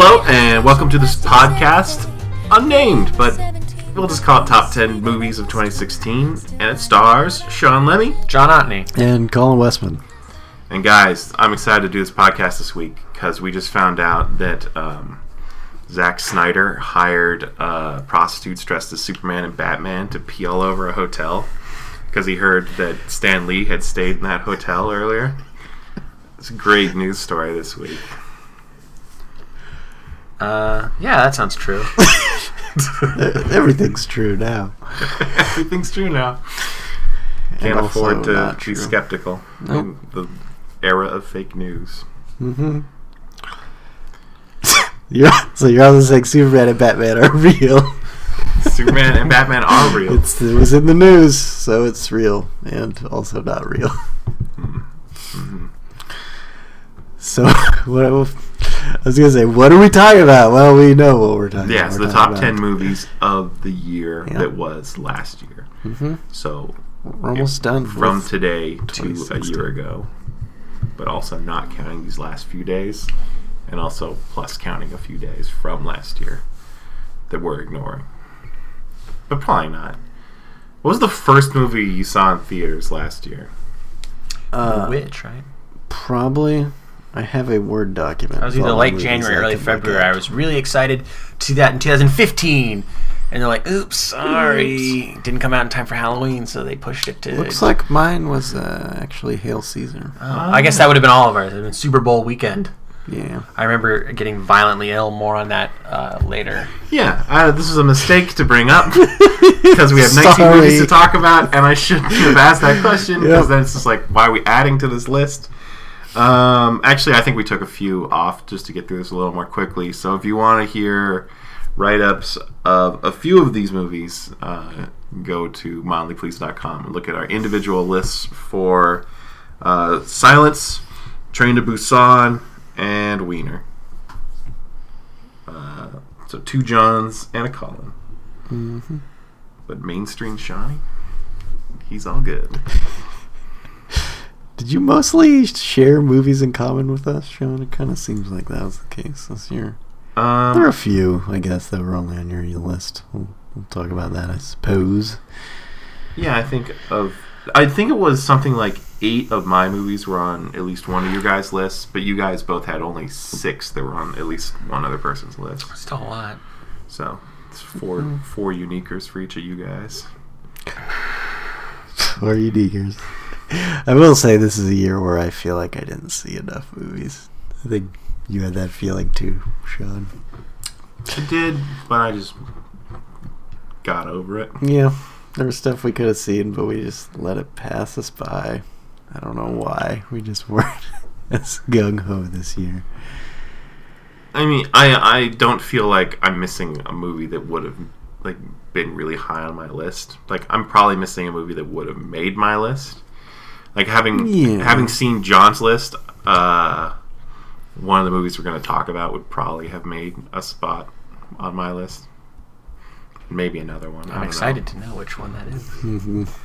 Hello, and welcome to this podcast, unnamed, but we'll just call it Top 10 Movies of 2016. And it stars Sean Lemmy. John Otney. And Colin Westman. And guys, I'm excited to do this podcast this week because we just found out that um, Zack Snyder hired uh, prostitutes dressed as Superman and Batman to pee all over a hotel because he heard that Stan Lee had stayed in that hotel earlier. It's a great news story this week. Uh, yeah, that sounds true. Everything's true now. Everything's true now. Can't And also afford to be true. skeptical in the era of fake news. Mm-hmm. You're, so you're also saying Superman and Batman are real. Superman and Batman are real. It's, it was in the news, so it's real and also not real. So, what, I was gonna say, what are we talking about? Well, we know what we're talking Yeah, about. Yes, about. the top 10 movies of the year Yeah. that was last year. Mm-hmm. So We're almost done. from today to a year ago, but also not counting these last few days, and also plus counting a few days from last year that we're ignoring. But probably not. What was the first movie you saw in theaters last year? uh, the Witch, right? probably. I have a Word document. That was either late January, I early February. I was really excited to see that in 2015. And they're like, oops, sorry. Didn't come out in time for Halloween, so they pushed it to. Looks like mine was uh, actually Hail Caesar. Oh, I guess that would have been all of ours. It would have been Super Bowl weekend. Yeah. I remember getting violently ill. More on that uh, later. Yeah, uh, this was a mistake to bring up because we have 19 Sorry. movies to talk about, and I shouldn't have asked that question because Yep. then it's just like, why are we adding to this list? Um, actually, I think we took a few off just to get through this a little more quickly. So if you want to hear write ups of a few of these movies, uh, go to mildlypleased.com and look at our individual lists for uh, Silence, Train to Busan, and Weiner. Uh, so two Johns and a Colin. hmm But mainstream Shawnee, he's all good. Did you mostly share movies in common with us, Sean? It kind of seems like that was the case this year. there are a Um, few, I guess, that were only on your list. We'll, we'll talk about that, I suppose. yeah, I think of. I think it was something like eight of my movies were on at least one of your guys' lists, but you guys both had only six that were on at least one other person's list. Still a lot. So it's 4 Mm-hmm. four uniquers for each of you guys. Or you diggers. I will say this is a year where I feel like I didn't see enough movies. I think you had that feeling too, Sean. I did, but I just got over it. Yeah, there was stuff we could have seen, but we just let it pass us by. I don't know why. We just weren't as gung ho this year. I mean, I I don't feel like I'm missing a movie that would have like been really high on my list. Like I'm probably missing a movie that would have made my list. Like having Yeah. having seen John's list, uh, one of the movies we're going to talk about would probably have made a spot on my list. Maybe another one. I I'm don't know. excited to know which one that is.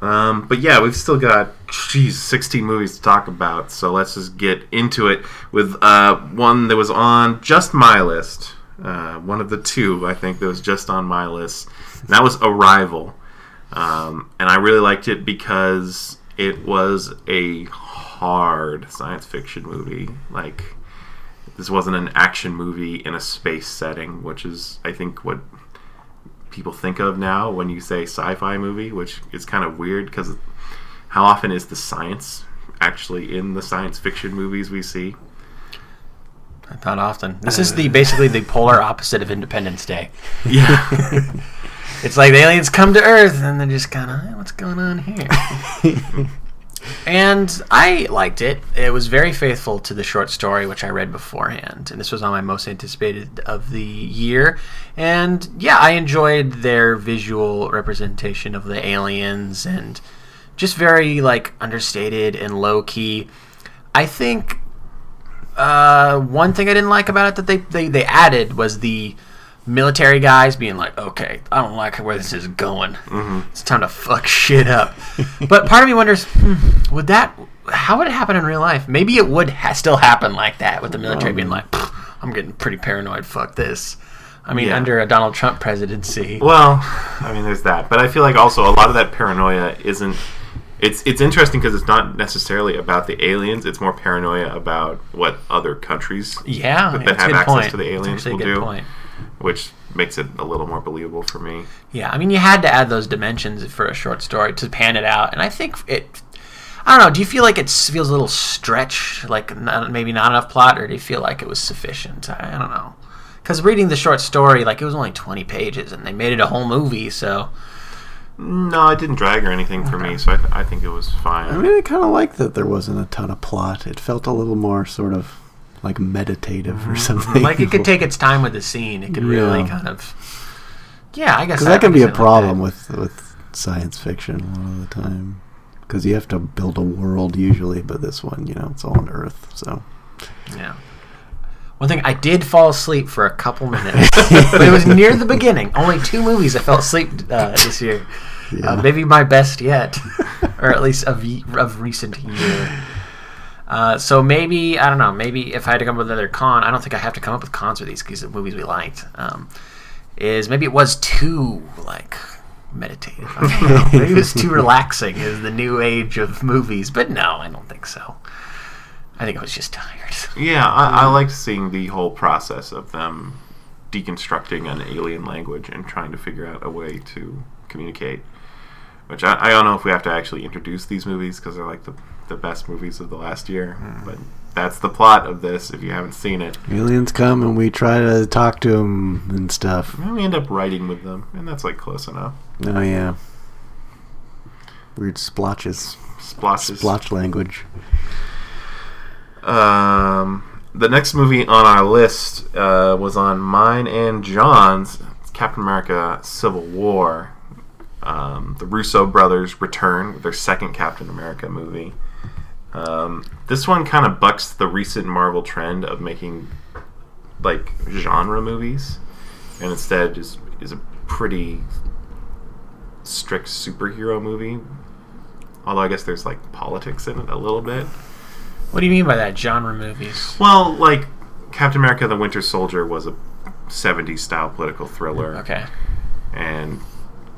Um, but yeah, we've still got geez, 16 movies to talk about, so let's just get into it with uh, one that was on just my list. Uh, one of the two, I think, that was just on my list. And that was Arrival. Um, and I really liked it because it was a hard science fiction movie. Like, this wasn't an action movie in a space setting, which is, I think, what people think of now when you say sci-fi movie, which is kind of weird because how often is the science actually in the science fiction movies we see? Not often. This is the basically the polar opposite of Independence Day. Yeah, It's like the aliens come to Earth and they're just kind of, what's going on here? and I liked it. It was very faithful to the short story, which I read beforehand. And this was on my most anticipated of the year. And yeah, I enjoyed their visual representation of the aliens and just very like understated and low key. I think uh, one thing I didn't like about it that they, they, they added was the military guys being like, okay, I don't like where this is going. It's time to fuck shit up. but part of me wonders, hmm, would that, how would it happen in real life? Maybe it would ha- still happen like that with the military being like, I'm getting pretty paranoid. Fuck this. I mean, Yeah. under a Donald Trump presidency. Well, I mean, there's that, but I feel like also a lot of that paranoia isn't. It's it's interesting because it's not necessarily about the aliens. It's more paranoia about what other countries, Yeah, that have access point. to the aliens will good do. point. Which makes it a little more believable for me. Yeah, I mean, you had to add those dimensions for a short story to pan it out, and I think it. I don't know. Do you feel like it feels a little stretch, like not, maybe not enough plot, or do you feel like it was sufficient? I, I don't know. Because reading the short story, like it was only twenty pages, and they made it a whole movie. So No, it didn't drag or anything for me, so I, th- I think it was fine. I mean, I kind of like that there wasn't a ton of plot. It felt a little more sort of like meditative or something. like it could take its time with the scene. It could really kind of. Yeah, I guess because that can be a problem that. with with science fiction a lot of the time. Because you have to build a world usually, but this one, you know, it's all on Earth. So Yeah. One thing I did fall asleep for a couple minutes, but it was near the beginning. Only two movies I fell asleep uh, this year. Yeah. Uh, maybe my best yet, or at least of of recent year. Uh, so maybe I don't know. Maybe if I had to come up with another con, I don't think I have to come up with cons for these because the movies we liked. Um, is maybe it was too like meditative. I don't maybe it was too relaxing. Is the new age of movies? But no, I don't think so. I think I was just tired. Yeah, I, I liked seeing the whole process of them deconstructing an alien language and trying to figure out a way to communicate. Which I, I don't know if we have to actually introduce these movies because they're like the, the best movies of the last year. But that's the plot of this if you haven't seen it. aliens come and we try to talk to them and stuff. And we end up writing with them, and that's like close enough. Oh yeah, weird splotches, Splotches. splotch language. Um, the next movie on our list uh, was on mine and John's Captain America: Civil War. Um, the Russo brothers return with their second Captain America movie. Um, this one kind of bucks the recent Marvel trend of making like genre movies, and instead is is a pretty strict superhero movie. Although I guess there's like politics in it a little bit. What do you mean by that? Genre movies? Well, like Captain America: The Winter Soldier was a '70s style political thriller, Okay. and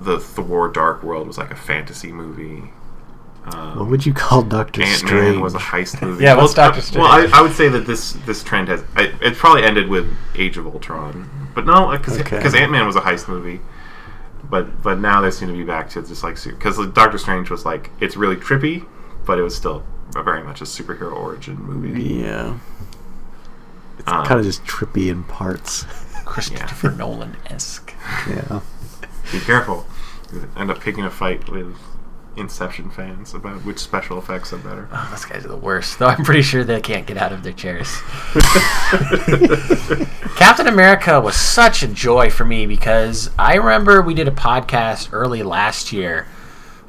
the Thor: Dark World was like a fantasy movie. What Um, would you call Doctor Ant Strange? Was a heist movie. Yeah, what's well, Doctor Strange? Well, I, I would say that this this trend has I, it probably ended with Age of Ultron, but no, because Okay. Ant Man was a heist movie. But but now they seem to be back to just like because Doctor Strange was like it's really trippy, but it was still a very much a superhero origin movie. Yeah, it's Um, kind of just trippy in parts. Christopher Nolan esque. Yeah. Be careful. You end up picking a fight with Inception fans about which special effects are better. Oh, those guys are the worst. Though I'm pretty sure they can't get out of their chairs. Captain America was such a joy for me because I remember we did a podcast early last year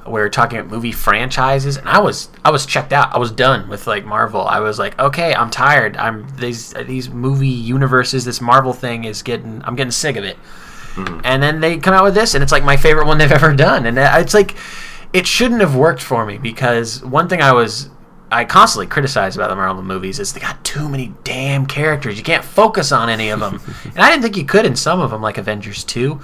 where we were talking about movie franchises and I was I was checked out. I was done with like Marvel. I was like, okay, I'm tired. I'm these these movie universes, this Marvel thing is getting I'm getting sick of it. Mm-hmm. And then they come out with this and it's like my favorite one they've ever done. And uh, it's like it shouldn't have worked for me because one thing I was I constantly criticize about the Marvel movies is they got too many damn characters. You can't focus on any of them. and I didn't think you could in some of them, like Avengers 2.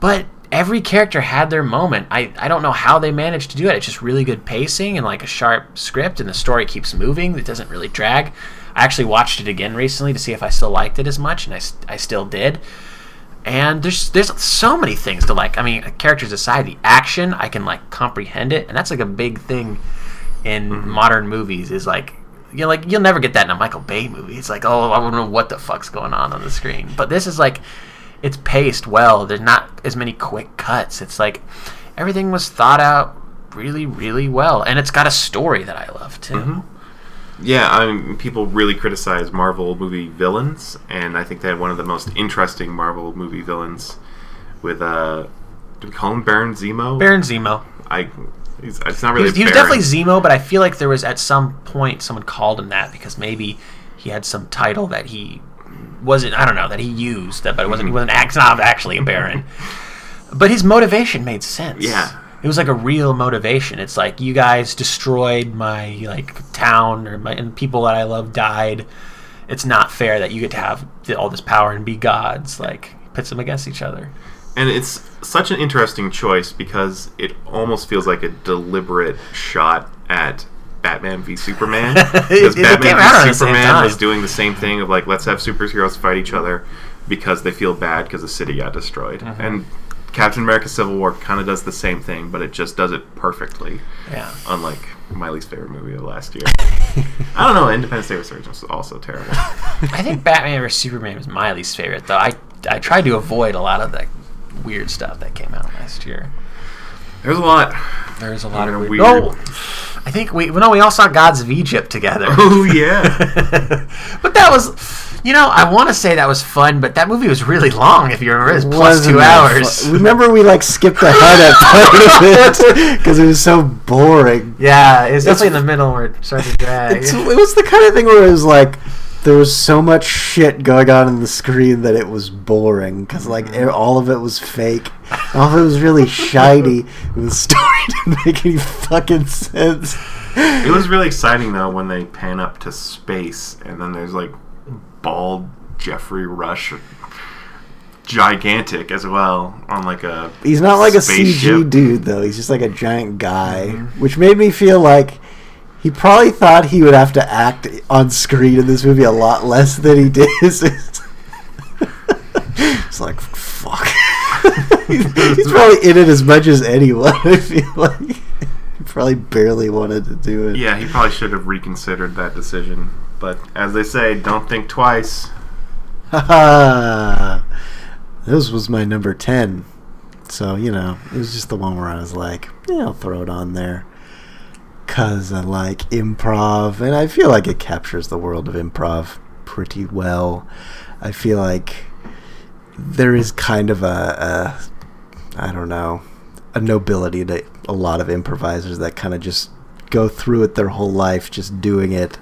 But every character had their moment. I, I don't know how they managed to do it. It's just really good pacing and like a sharp script, and the story keeps moving. It doesn't really drag. I actually watched it again recently to see if I still liked it as much, and I, I still did. And there's there's so many things to like. I mean, characters aside, the action I can like comprehend it, and that's like a big thing in mm-hmm. modern movies. Is like you know, like you'll never get that in a Michael Bay movie. It's like oh I don't know what the fuck's going on on the screen. But this is like it's paced well. There's not as many quick cuts. It's like everything was thought out really really well, and it's got a story that I love too. Mm-hmm. Yeah, I mean, people really criticize Marvel movie villains, and I think they had one of the most interesting Marvel movie villains with uh, do we call him Baron Zemo? Baron Zemo. I, he's, it's not He really. was, he was definitely Zemo, but I feel like there was at some point someone called him that because maybe he had some title that he wasn't. I don't know that he used that, but it wasn't. He wasn't not actually a Baron. But his motivation made sense. Yeah. It was like a real motivation. It's like you guys destroyed my like town, or my and people that I love died, it's not fair that you get to have all this power and be gods. Like pits them against each other. And it's such an interesting choice because it almost feels like a deliberate shot at Batman v Superman. Because Batman v Superman was doing the same thing of like, let's have superheroes fight each other because they feel bad because the city got destroyed. Mm-hmm. And Captain America Civil War kind of does the same thing, but it just does it perfectly. Yeah. Unlike my least favorite movie of last year. I don't know, Independence Day Resurgence was also terrible. I think Batman vs Superman was my least favorite, though. I I tried to avoid a lot of the weird stuff that came out last year. There's a lot. There's a lot of weird. Oh, I think we well, no, we all saw Gods of Egypt together. Oh, yeah. but that was, you know, I want to say that was fun, but that movie was really long. If you remember, it was plus Wasn't two hours. fu- Remember, we like skipped ahead at part of it because it was so boring. Yeah, it was definitely in the middle where it started to drag. It's, it was the kind of thing where it was like there was so much shit going on in the screen that it was boring because like e- all of it was fake. All of it was really shiny. and The story didn't make any fucking sense. It was really exciting though when they pan up to space and then there's like bald Geoffrey Rush, gigantic as well on like a. He's not like a. CG dude though. He's just like a giant guy, mm-hmm. which made me feel like he probably thought he would have to act on screen in this movie a lot less than he did. it's like fuck. he's probably in it as much as anyone. I feel like he probably barely wanted to do it. Yeah, he probably should have reconsidered that decision. But as they say, don't think twice. This was my number 10. So, you know, it was just the one where I was like, yeah, I'll throw it on there. Because I like improv, and I feel like it captures the world of improv pretty well. I feel like there is kind of a, a I don't know, a nobility to a lot of improvisers that kind of just go through it their whole life, just doing it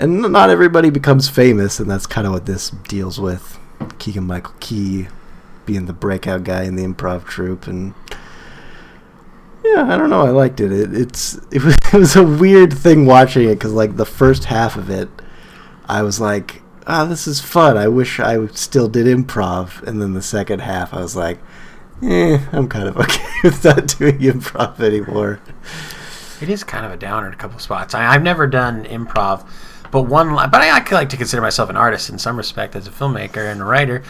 and not everybody becomes famous, and that's kind of what this deals with. Keegan Michael Key being the breakout guy in the improv troupe, and yeah, I don't know, I liked it. it it's it was it was a weird thing watching it because like the first half of it, I was like, ah, this is fun. I wish I still did improv, and then the second half, I was like. Eh, I'm kind of okay with not doing improv anymore. It is kind of a downer in a couple spots. I, I've never done improv, but one. li- But I, I like to consider myself an artist in some respect as a filmmaker and a writer.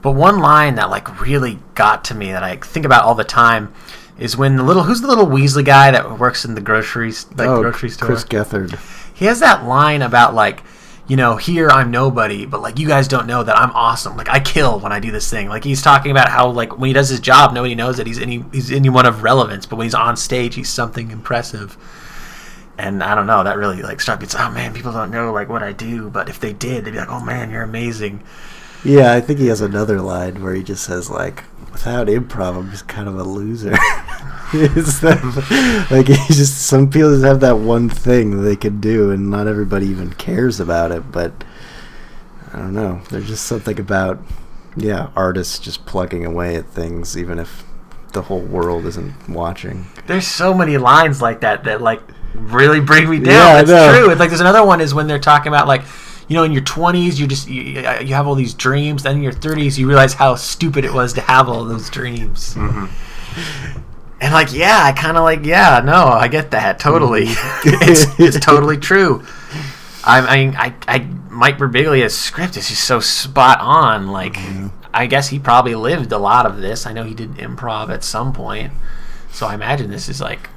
But one line that like really got to me that I think about all the time is when the little who's the little Weasley guy that works in the groceries like oh, grocery store. Oh, Chris Gethard. he has that line about like you know here i'm nobody but like you guys don't know that i'm awesome like i kill when i do this thing like he's talking about how like when he does his job nobody knows that he's any he's anyone of relevance but when he's on stage he's something impressive and i don't know that really like struck me it's oh man people don't know like what i do but if they did they'd be like oh man you're amazing Yeah, I think he has another line where he just says like, "Without improv, I'm just kind of a loser." it's that, like he just some people just have that one thing that they can do, and not everybody even cares about it. But I don't know. There's just something about yeah, artists just plugging away at things, even if the whole world isn't watching. there's so many lines like that that like really bring me down. Yeah, it's true. It's like there's another one is when they're talking about like you know in your 20s you just you, you have all these dreams. Then in your 30s you realize how stupid it was to have all those dreams. Mm-hmm. And like yeah i kind of like yeah no i get that totally. Mm-hmm. It's, it's totally true. I, I mean i, I mike birbiglia's script is just so spot on like mm-hmm. i guess he probably lived a lot of this. I know he did improv at some point. So i imagine this is like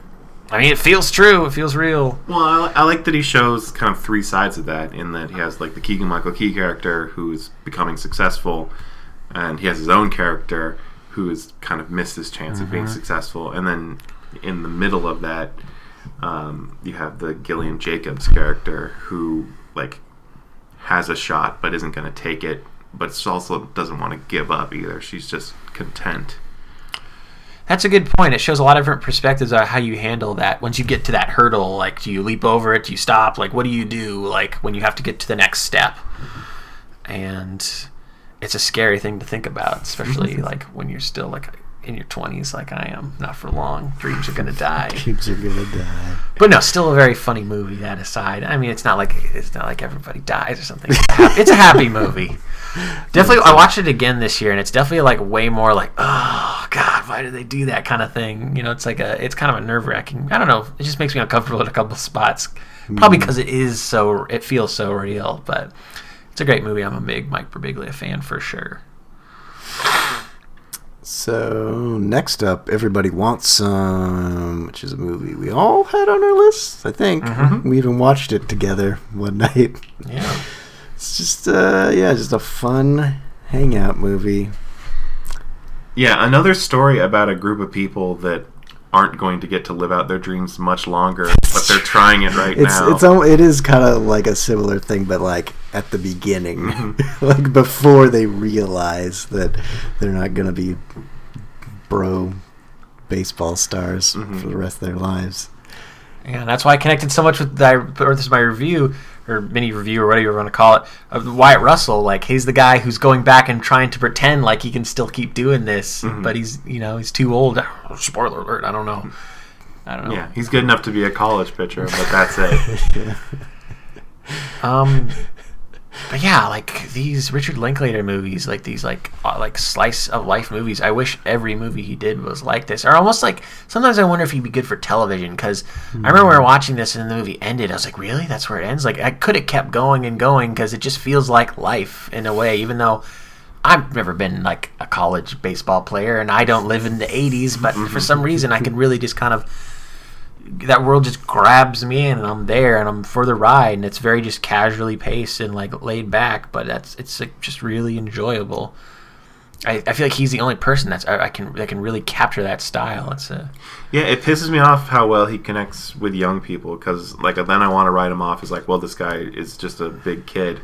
i mean it feels true it feels real Well, I, I like that he shows kind of three sides of that. In that he has like the Keegan Michael Key character who's becoming successful, and he has his own character who has kind of missed his chance of being successful. And then in the middle of that, um, you have the Gillian Jacobs character who like has a shot but isn't going to take it, but also doesn't want to give up either. She's just content. That's a good point. It shows a lot of different perspectives on how you handle that. Once you get to that hurdle, like do you leap over it? Do you stop? Like what do you do? Like when you have to get to the next step? And it's a scary thing to think about, especially like when you're still like in your 20s like I am. Not for long. Dreams are gonna die. Dreams are gonna die. But no, still a very funny movie. That aside, I mean, it's not like it's not like everybody dies or something. It's a happy, it's a happy movie. Definitely, I watched it again this year, and it's definitely like way more like, oh god, why did they do that kind of thing? You know, it's like a, it's kind of a nerve wracking. I don't know. It just makes me uncomfortable at a couple spots, probably mm. because it is so, it feels so real. But it's a great movie. I'm a big Mike Birbiglia fan for sure. So next up, everybody wants some, which is a movie we all had on our lists. I think mm-hmm. we even watched it together one night. Yeah. It's just, uh, yeah, just a fun hangout movie. Yeah, another story about a group of people that aren't going to get to live out their dreams much longer, but they're trying it right It's now. it's al- it is kind of like a similar thing, but like at the beginning, Mm-hmm. like before they realize that they're not gonna be bro baseball stars Mm-hmm. for the rest of their lives. Yeah, that's why I connected so much with that. Or this is my review or mini review or whatever you want to call it of Wyatt Russell. Like he's the guy who's going back and trying to pretend like he can still keep doing this, Mm-hmm. but he's you know he's too old. Spoiler alert! I don't know. I don't know. yeah, he's good enough to be a college pitcher, but that's it. Um, but yeah, like these Richard Linklater movies, like these like uh, like slice of life movies. I wish every movie he did was like this, or almost like sometimes I wonder if he'd be good for television. Because I remember we were watching this and the movie ended. I was like, really? That's where it ends? Like I could have kept going and going because it just feels like life in a way, even though. I've never been like a college baseball player, and I don't live in the '80s. But for some reason, I can really just kind of that world just grabs me in and I'm there and I'm for the ride and it's very just casually paced and like laid back but that's it's like just really enjoyable I, I feel like he's the only person that's I, I can that can really capture that style it's a Yeah, it pisses me off how well he connects with young people because, like, then I want to write him off as like, well, this guy is just a big kid.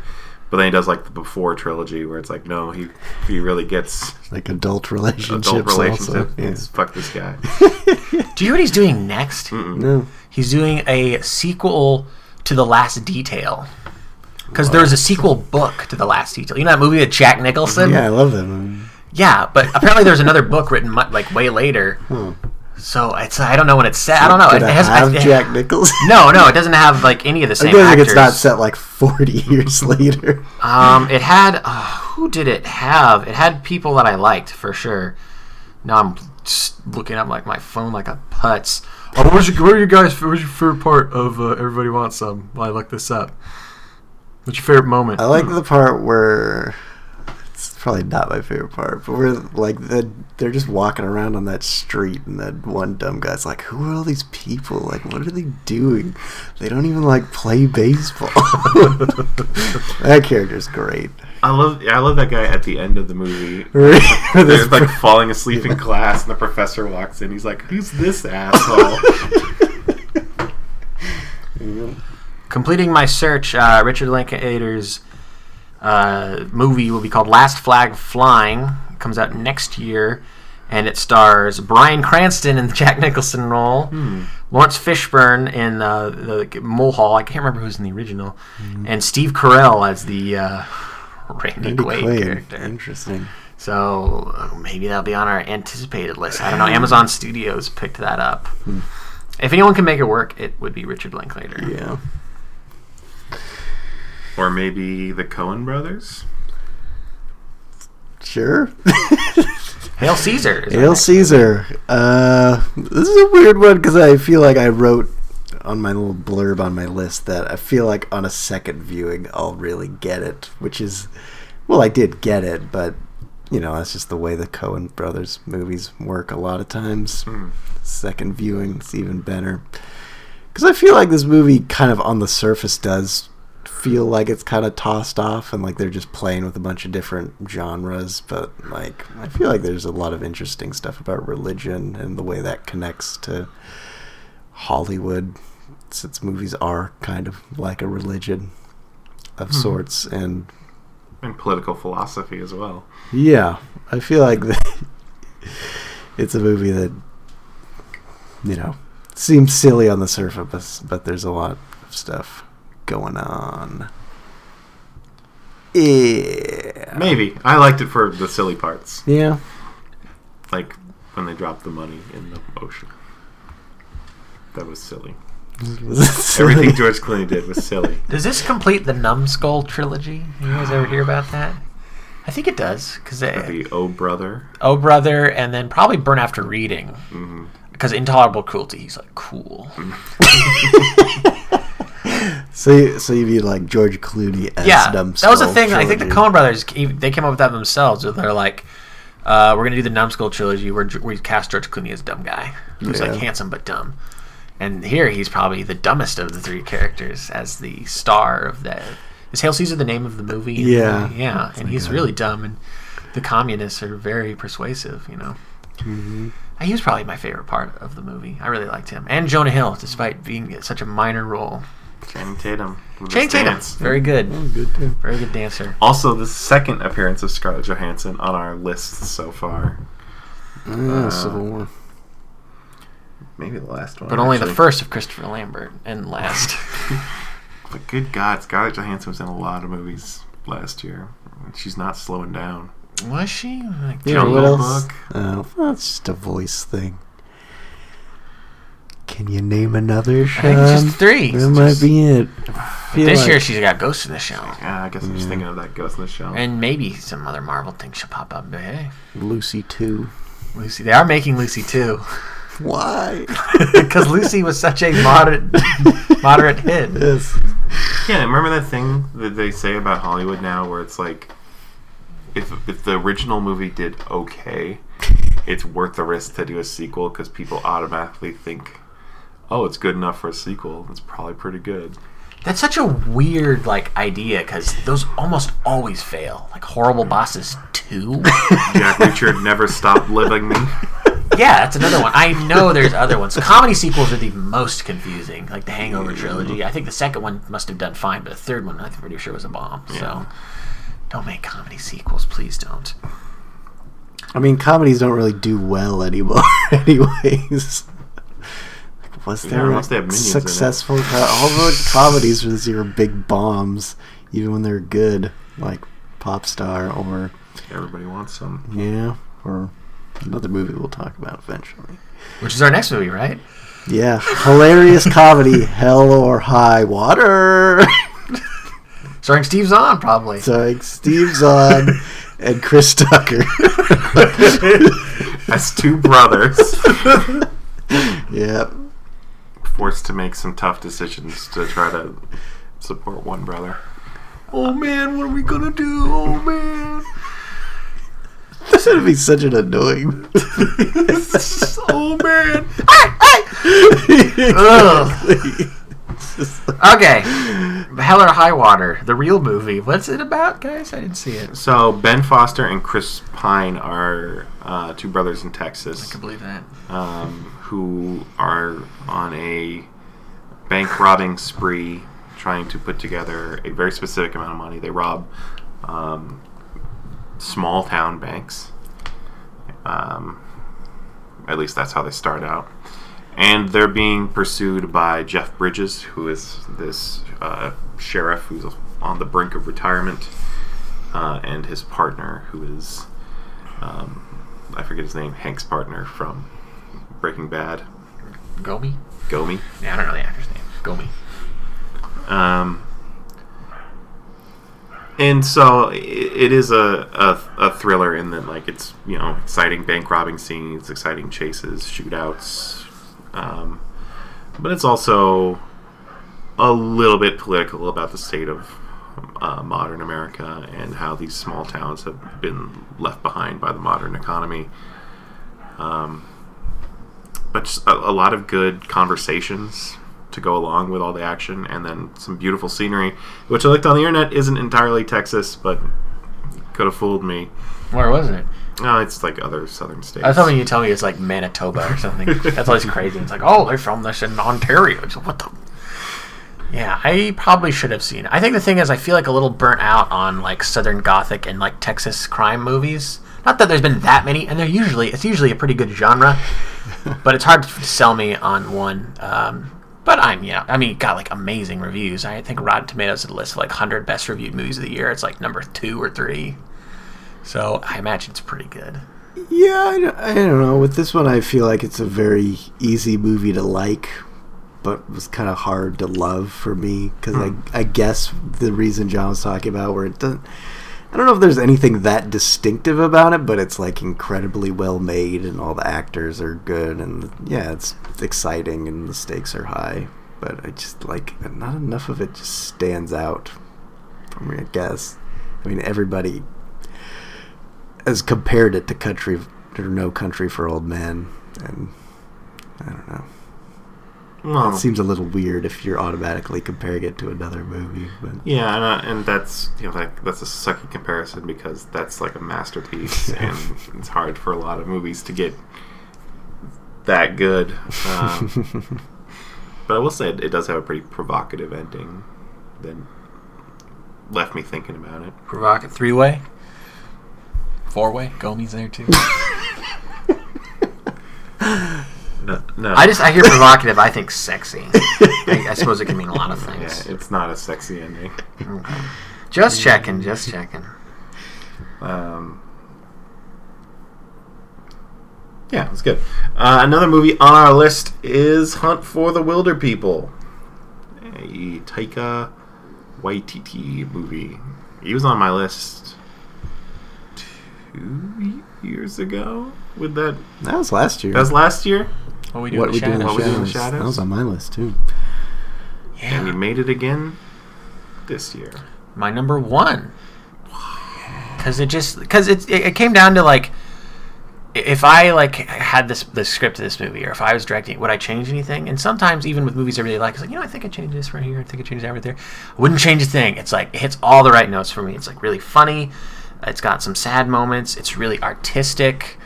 But then he does like the Before trilogy, where it's like, no, he he really gets Like adult relationships. adult relationship. Also. Yeah. Fuck this guy. do you know what he's doing next No. he's doing a sequel to the last detail because there's a sequel book to the last detail you know that movie with Jack Nicholson Yeah, I love that movie. Yeah, but apparently there's another book written like way later. So it's I don't know when it's set. I don't know. Did It, it has have I- Jack Nichols. No, no, it doesn't have like any of the I same feel like actors. it's not set like 40 years later. Um, it had uh, who did it have? It had people that I liked for sure. Now I'm just looking up like my phone like a putz. Oh, where's your, where are you guys? Where's your favorite part of uh, Everybody Wants Some? While I look this up. What's your favorite moment? I like the part where it's probably not my favorite part, but we're like the, they're just walking around on that street, and that one dumb guy's like, "Who are all these people? Like, what are they doing? They don't even like play baseball." that character's great. I love I love that guy at the end of the movie. With his He's like falling asleep in class, and the professor walks in. He's like, "Who's this asshole?" Completing my search, uh, Richard Linklater's uh, movie will be called Last Flag Flying. It comes out next year, and it stars Bryan Cranston in the Jack Nicholson role, Laurence Fishburne in uh, the Mulhall. I can't remember who's in the original, and Steve Carell as the uh, Randy, Randy Quaid, Quaid. character. Interesting. So maybe that'll be on our anticipated list. I don't know. Amazon Studios picked that up. If anyone can make it work, it would be Richard Linklater. Yeah. Or maybe the Coen brothers. Sure. Hail Caesar. is Hail Caesar. Uh, this is a weird one because I feel like I wrote on my little blurb on my list that I feel like on a second viewing I'll really get it, which is, well, I did get it, but you know that's just the way the Coen brothers movies work. A lot of times, second viewing it's even better because I feel like this movie kind of on the surface does feel like it's kind of tossed off and like they're just playing with a bunch of different genres but like i feel like there's a lot of interesting stuff about religion and the way that connects to hollywood since movies are kind of like a religion of hmm. sorts and And political philosophy as well. yeah i feel like that it's a movie that you know seems silly on the surface but there's a lot of stuff going on yeah Maybe I liked it for the silly parts, yeah like when they dropped the money in the ocean. That was silly. Everything Everything George Clooney did was silly. Does this complete the Numbskull trilogy? You guys ever hear about that? I think it does because The Oh Brother. Oh Brother, and then probably Burn After Reading. Mm-hmm. Because intolerable cruelty, he's like cool. So, you- so you'd be like George Clooney as yeah, Numbskull that was the thing. I think the trilogy. Coen Brothers they came up with that themselves. They're like, uh, "We're gonna do the Numbskull trilogy where we cast George Clooney as dumb guy, who's Yeah. like handsome but dumb." And here he's probably the dumbest of the three characters as the star of the. Is Hail Caesar the name of the movie? Yeah. yeah, and he's really dumb, and the communists are very persuasive. You know. Mhm. He was probably my favorite part of the movie. I really liked him, and Jonah Hill, despite being such a minor role. Channing Tatum. with Channing Tatum, dance. very good, Oh, good too. very good dancer. Also, the second appearance of Scarlett Johansson on our list so far. Ah, Civil War. Maybe the last one. But only the first of Christopher Lambert and last. But good God, Scarlett Johansson was in a lot of movies last year. She's not slowing down. Was she? Like, Yeah, Jungle? Book. Oh, well, it's just a voice thing. Can you name another, I Sean? think it's just three. That might be it. This like- year she's got Ghost in the Shell. Yeah, I guess I'm just thinking of that Ghost in the Shell. And maybe some other Marvel thing should pop up. But hey, Lucy too. Lucy. They are making Lucy too. Why? Because Lucy was such a moderate, moderate hit. yes. yeah, remember that thing that they say about Hollywood now, where it's like, if if the original movie did okay, it's worth the risk to do a sequel because people automatically think, oh, it's good enough for a sequel. It's probably pretty good. That's such a weird like idea because those almost always fail. Like Horrible Bosses two. Jack Reacher never stopped living me. yeah, that's another one. I know there's other ones. Comedy sequels are the most confusing. Like the Hangover trilogy. I think the second one must have done fine, but the third one I'm pretty sure was a bomb. So Yeah. don't make comedy sequels, please don't. I mean, comedies don't really do well anymore, anyways. Like, Was Yeah, there unless they have minions in it. successful? Co- all the comedies for this year are big bombs, even when they're good, like Pop Star or Everybody wants some. yeah, or another movie we'll talk about eventually. Which is our next movie, right? Yeah, hilarious comedy, Hell or High Water. Starring Steve Zahn, probably. Starring Steve Zahn and Chris Tucker. As two brothers yep. Forced to make some tough decisions to try to support one brother. oh man, what are we gonna do? Oh man. This would be such an annoying. oh man. Ugh. Okay. Hell or High Water, the real movie. What's it about, guys? I didn't see it. So Ben Foster and Chris Pine are uh, two brothers in Texas. I Texas can believe that. um, who are on a bank robbing spree, trying to put together a very specific amount of money. They rob um, small town banks. Um, at least that's how they start out. And they're being pursued by Jeff Bridges, who is this uh, sheriff who's on the brink of retirement, uh, and his partner, who is, um, I forget his name, Hank's partner from Breaking Bad, Gomi? Gomi. Yeah, I don't know the actor's name. Gomi. Um, and so it is a, a, a thriller in that like it's you know exciting bank robbing scenes, exciting chases, shootouts, um, but it's also a little bit political about the state of uh, modern America and how these small towns have been left behind by the modern economy. Um, but a, a lot of good conversations to go along with all the action, and then some beautiful scenery, which I looked on the internet isn't entirely Texas, but could have fooled me. Where was it? No, it's like other southern states. I thought when you tell me it's like Manitoba or something. That's always crazy. It's like, oh, they filmed this in Ontario. It's like, what the? Yeah, I probably should have seen it. I think the thing is, I feel like a little burnt out on like Southern Gothic and like Texas crime movies. Not that there's been that many, and they're usually it's usually a pretty good genre, but it's hard to sell me on one. Um, but I'm yeah, I mean, got like amazing reviews. I think Rotten Tomatoes had a list of like 100 best reviewed movies of the year. It's like number two or three. So I imagine it's pretty good. Yeah, I, don't- I don't know. With this one, I feel like it's a very easy movie to like, but was kind of hard to love for me because Hmm. I, I guess the reason John was talking about where it doesn't. I don't know if there's anything that distinctive about it, but it's like incredibly well made and all the actors are good and yeah, it's exciting and the stakes are high. But I just like not enough of it just stands out for me. I guess. I mean, everybody has compared it to Country or No Country for Old Men, and I don't know. Well, It seems a little weird if you're automatically comparing it to another movie, but yeah, and, uh, and that's you know like that's a sucky comparison because that's like a masterpiece, and it's hard for a lot of movies to get that good. Um, but I will say it, it does have a pretty provocative ending that left me thinking about it. Provocative three way, four way. Gomi's there too. No, no, I just I hear provocative. I think sexy. I, I suppose it can mean a lot of yeah, things. it's not a sexy ending. Okay. Just checking. Just checking. Um, yeah, it's good. Uh, another movie on our list is Hunt for the Wilderpeople, a Taika Waititi movie. He was on my list two years ago. With that, that was last year. that was last year, What we do what in we the do in the shadows? We Do in the shadows. Shadows? That was on my list too. Yeah. And he Yeah. made it again this year. My number one. Because it just because it, it it came down to like if I like had this the script of this movie or if I was directing would I change anything? And sometimes even with movies I really like, it's like you know I think I changed this right here, I think I changed that right there. I wouldn't change a thing. It's like it hits all the right notes for me. It's like really funny. It's got some sad moments. It's really artistic.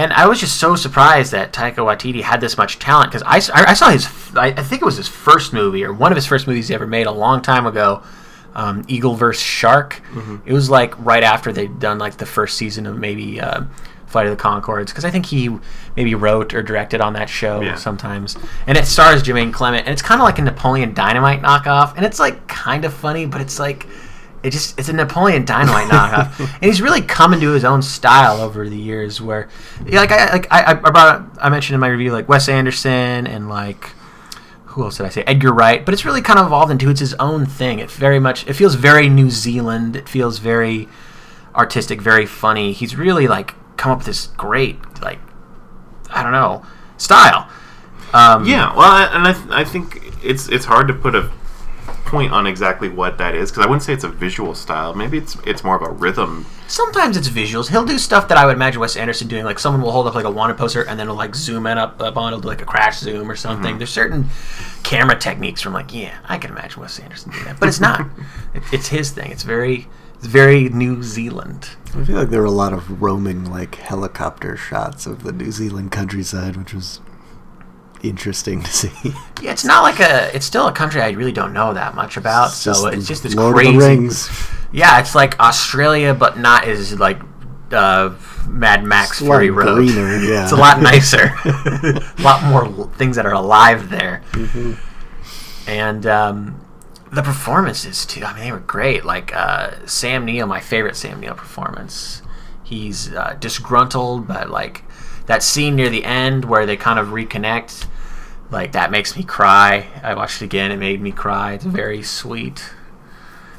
And I was just so surprised that Taika Waititi had this much talent because I saw his, I, I think it was his first movie or one of his first movies he ever made a long time ago, um, Eagle vs. Shark. It was like right after they'd done like the first season of maybe uh, Flight of the Conchords because I think he maybe wrote or directed on that show Yeah. sometimes. And it stars Jermaine Clement and it's kind of like a Napoleon Dynamite knockoff and it's like kind of funny, but it's like it just it's a Napoleon Dynamite knockoff, and he's really come into his own style over the years. Where, like I like I, I brought I mentioned in my review like Wes Anderson and like who else did I say Edgar Wright, but it's really kind of evolved into it's his own thing. It very much it feels very New Zealand. It feels very artistic, very funny. He's really like come up with this great like I don't know style. Um, Yeah, well, and I, th- I think it's it's hard to put a point on exactly what that is because I wouldn't say it's a visual style. Maybe it's it's more of a rhythm. Sometimes it's visuals. He'll do stuff that I would imagine Wes Anderson doing. Like someone will hold up like a wanted poster and then it'll like zoom in up, up on it, like a crash zoom or something. Mm-hmm. There's certain camera techniques from like, yeah, I can imagine Wes Anderson doing that, but it's not. it, it's his thing. It's very, it's very New Zealand. I feel like there were a lot of roaming, like helicopter shots of the New Zealand countryside, which was interesting to see. Yeah, it's not like a. It's still a country I really don't know that much about. so it's just this Lord crazy. of the Rings. Yeah, it's like Australia, but not as like uh, Mad Max It's Fury Road. greener, yeah. it's a lot nicer. a lot more things that are alive there. Mm-hmm. And um, the performances too. I mean, they were great. Like uh, Sam Neill, my favorite Sam Neill performance. He's uh, disgruntled, but like that scene near the end where they kind of reconnect. Like that makes me cry. I watched it again. It made me cry. It's very sweet.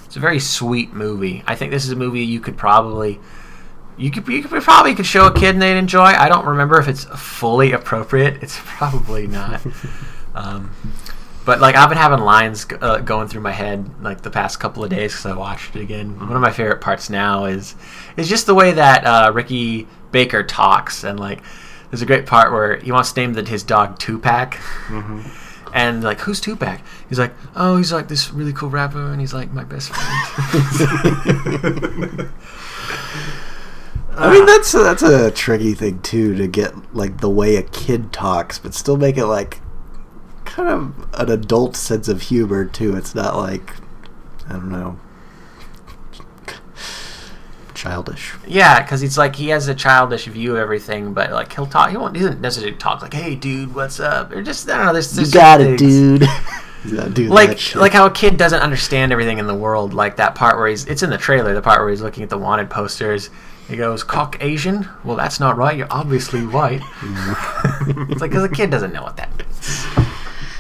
It's a very sweet movie. I think this is a movie you could probably you could you could probably could show a kid and they'd enjoy. I don't remember if it's fully appropriate. It's probably not. um, but like I've been having lines uh, going through my head like the past couple of days because I watched it again. One of my favorite parts now is is just the way that uh, Ricky Baker talks and like there's a great part where he wants to name the, his dog Tupac. And like, who's Tupac? He's like, oh, he's like this really cool rapper, and he's like my best friend. I mean, that's that's a tricky thing too to get like the way a kid talks, but still make it like kind of an adult sense of humor too. It's not like I don't know, childish. yeah, because he's like he has a childish view of everything, but like he'll talk. He won't. He doesn't necessarily talk like, "Hey, dude, what's up?" Or just I don't know. There's, You there's got certain it, dude. He's not doing Like like how a kid doesn't understand everything in the world. Like that part where he's it's in the trailer. The part where he's looking at the wanted posters He goes, Caucasian? Well, that's not right. You're obviously white. it's like, because a kid doesn't know what that means.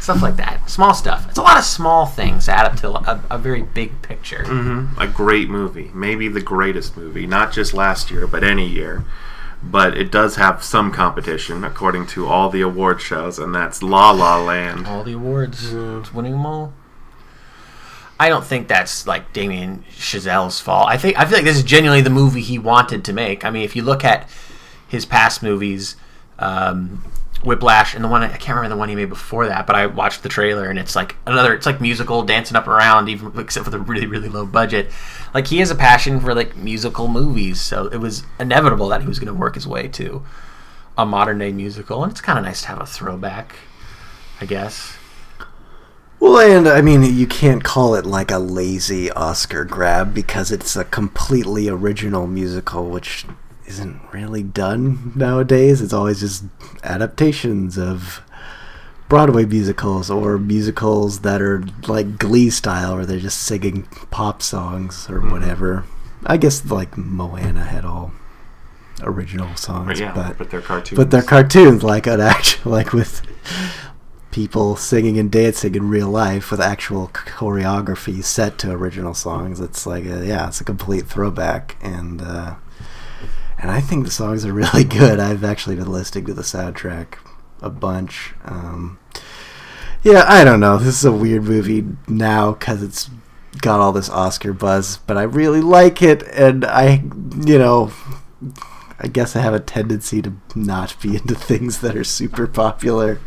Stuff like that. Small stuff. It's a lot of small things add up to a, a very big picture. hmm A great movie, maybe the greatest movie, not just last year, but any year. But it does have some competition, according to all the award shows, and that's La La Land. All the awards. It's winning them all. I don't think that's like Damien Chazelle's fault. I think I feel like this is genuinely the movie he wanted to make. I mean, if you look at his past movies, um, Whiplash, and the one I can't remember the one he made before that, but I watched the trailer and it's like another. It's like musical, dancing up around, even except for the really really low budget. Like he has a passion for like musical movies, so it was inevitable that he was going to work his way to a modern day musical, and it's kind of nice to have a throwback, I guess. Well, and I mean, you can't call it like a lazy Oscar grab because it's a completely original musical, which isn't really done nowadays. It's always just adaptations of Broadway musicals or musicals that are like Glee style, where they're just singing pop songs or whatever. I guess like Moana had all original songs, But yeah, but but they're cartoons. but they're cartoons, like an actual, like with people singing and dancing in real life with actual choreography set to original songs. It's like, a, yeah, it's a complete throwback, and uh, and I think the songs are really good. I've actually been listening to the soundtrack a bunch. Um, yeah, I don't know. This is a weird movie now because it's got all this Oscar buzz, but I really like it, and I, you know, I guess I have a tendency to not be into things that are super popular,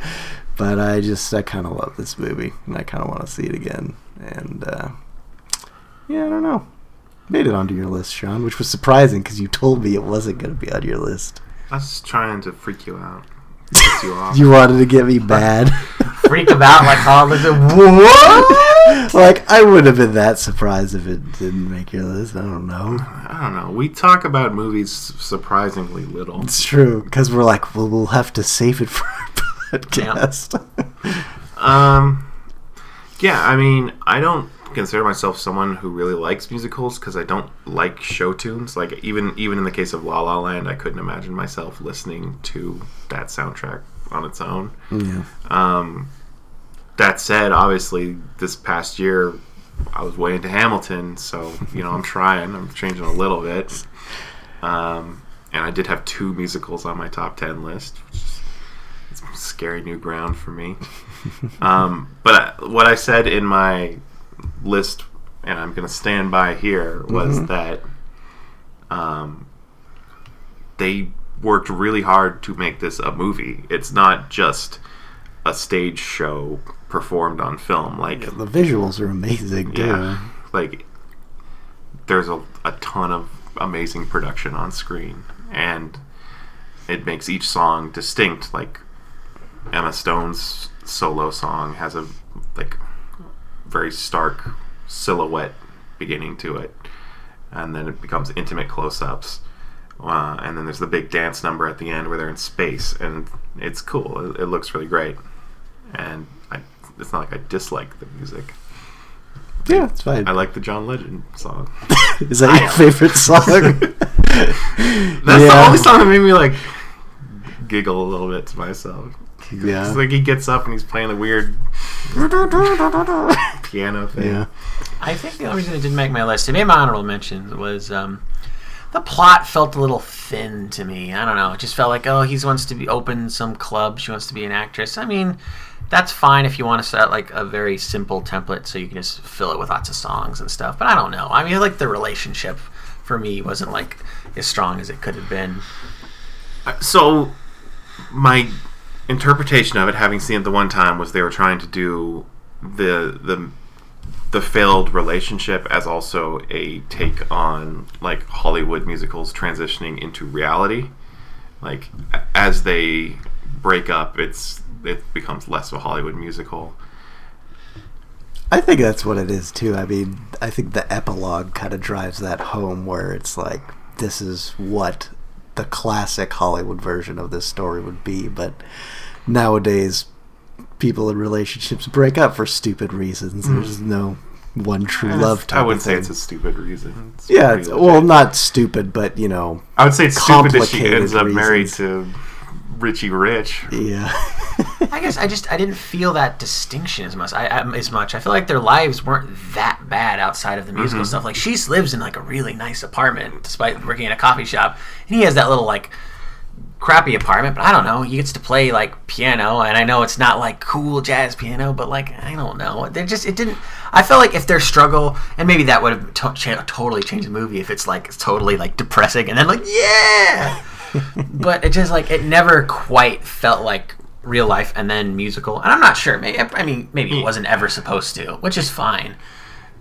but I just I kind of love this movie, and I kind of want to see it again. And uh, yeah, I don't know. Made it onto your list, Sean, which was surprising because you told me it wasn't going to be on your list. I was trying to freak you out. You off. You wanted to get me bad. Freak about like all the what? like I would have been that surprised if it didn't make your list. I don't know. I don't know. We talk about movies surprisingly little. It's true because we're like, well, we'll have to save it for our podcast. Um, yeah, I mean, I don't consider myself someone who really likes musicals because I don't like show tunes. Like even even in the case of La La Land, I couldn't imagine myself listening to that soundtrack on its own. yeah. Um, that said, obviously, this past year I was way into Hamilton, so you know I'm trying. I'm changing a little bit. Um, and I did have two musicals on my top ten list, which is it's scary new ground for me. um, but I, what I said in my list, and I'm going to stand by here, was Mhm. that um, they worked really hard to make this a movie. It's not just a stage show performed on film. Like The visuals are amazing too. yeah, like there's a, a ton of amazing production on screen, and it makes each song distinct. Like Emma Stone's solo song has a like very stark silhouette beginning to it, and then it becomes intimate close-ups. Uh, and then there's the big dance number at the end where they're in space, and it's cool. It, it looks really great, and I, it's not like I dislike the music. Yeah, it's fine. I like the John Legend song. Is that your favorite song? That's the only song that made me like giggle a little bit to myself. Yeah. It's like he gets up and he's playing the weird piano thing. Yeah. I think the only reason it didn't make my list, it made my honorable mentions, was um, the plot felt a little thin to me. I don't know. It just felt like, oh, he wants to be open some club. She wants to be an actress. I mean, that's fine if you want to set like a very simple template so you can just fill it with lots of songs and stuff. But I don't know. I mean, like the relationship for me wasn't like as strong as it could have been. So my interpretation of it, having seen it the one time, was they were trying to do the the the failed relationship as also a take on like Hollywood musicals transitioning into reality. Like as they break up, it's it becomes less of a Hollywood musical. I think that's what it is too. I mean, I think the epilogue kind of drives that home where it's like this is what the classic Hollywood version of this story would be, but nowadays people in relationships break up for stupid reasons. There's mm. no one true love type I wouldn't of say it's a stupid reason. It's yeah, it's, well, not stupid, but you know, I would say it's stupid that she complicated ends up married reasons. to Richie Rich. yeah. I guess I just I didn't feel that distinction as much. I, I as much. I feel like their lives weren't that bad outside of the musical Mm-hmm. stuff. Like she lives in like a really nice apartment despite working in a coffee shop, and he has that little like crappy apartment. But I don't know. He gets to play like piano, and I know it's not like cool jazz piano, but like I don't know. They just it didn't. I felt like if their struggle, and maybe that would have to- totally changed the movie if it's like it's totally like depressing, and then like yeah. But it just like it never quite felt like real life and then musical. And i'm not sure. Maybe i mean maybe it mm. wasn't ever supposed to which is fine.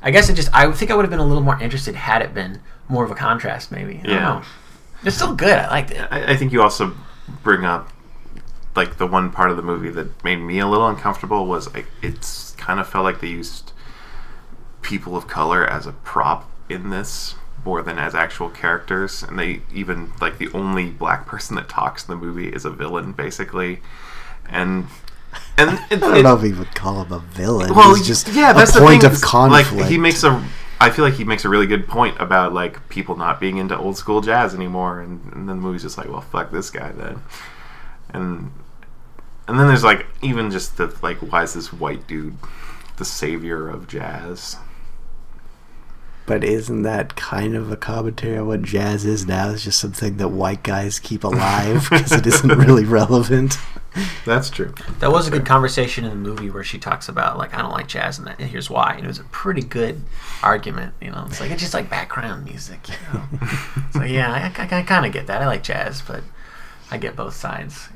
I guess it just i think i would have been a little more interested had it been more of a contrast maybe. I don't Yeah. know. it's still good. I liked it. I, I think you also bring up like the one part of the movie that made me a little uncomfortable was like it's kind of felt like they used people of color as a prop in this more than as actual characters and they even like the only black person that talks in the movie is a villain basically and and it, I don't know if he would call him a villain. well, He's just yeah, that's a the point thing. of conflict. Like he makes a, I feel like he makes a really good point about like people not being into old school jazz anymore, and, and then the movie's just like, well, fuck this guy then, and and then there's like even just the like, why is this white dude the savior of jazz? But isn't that kind of a commentary on what jazz is now? It's just something that white guys keep alive because it isn't really relevant. That's true. that was a good conversation in the movie where she talks about like i don't like jazz and, that, and here's why and it was a pretty good argument you know it's like it's just like background music you know so yeah i, I, I kind of get that i like jazz but i get both sides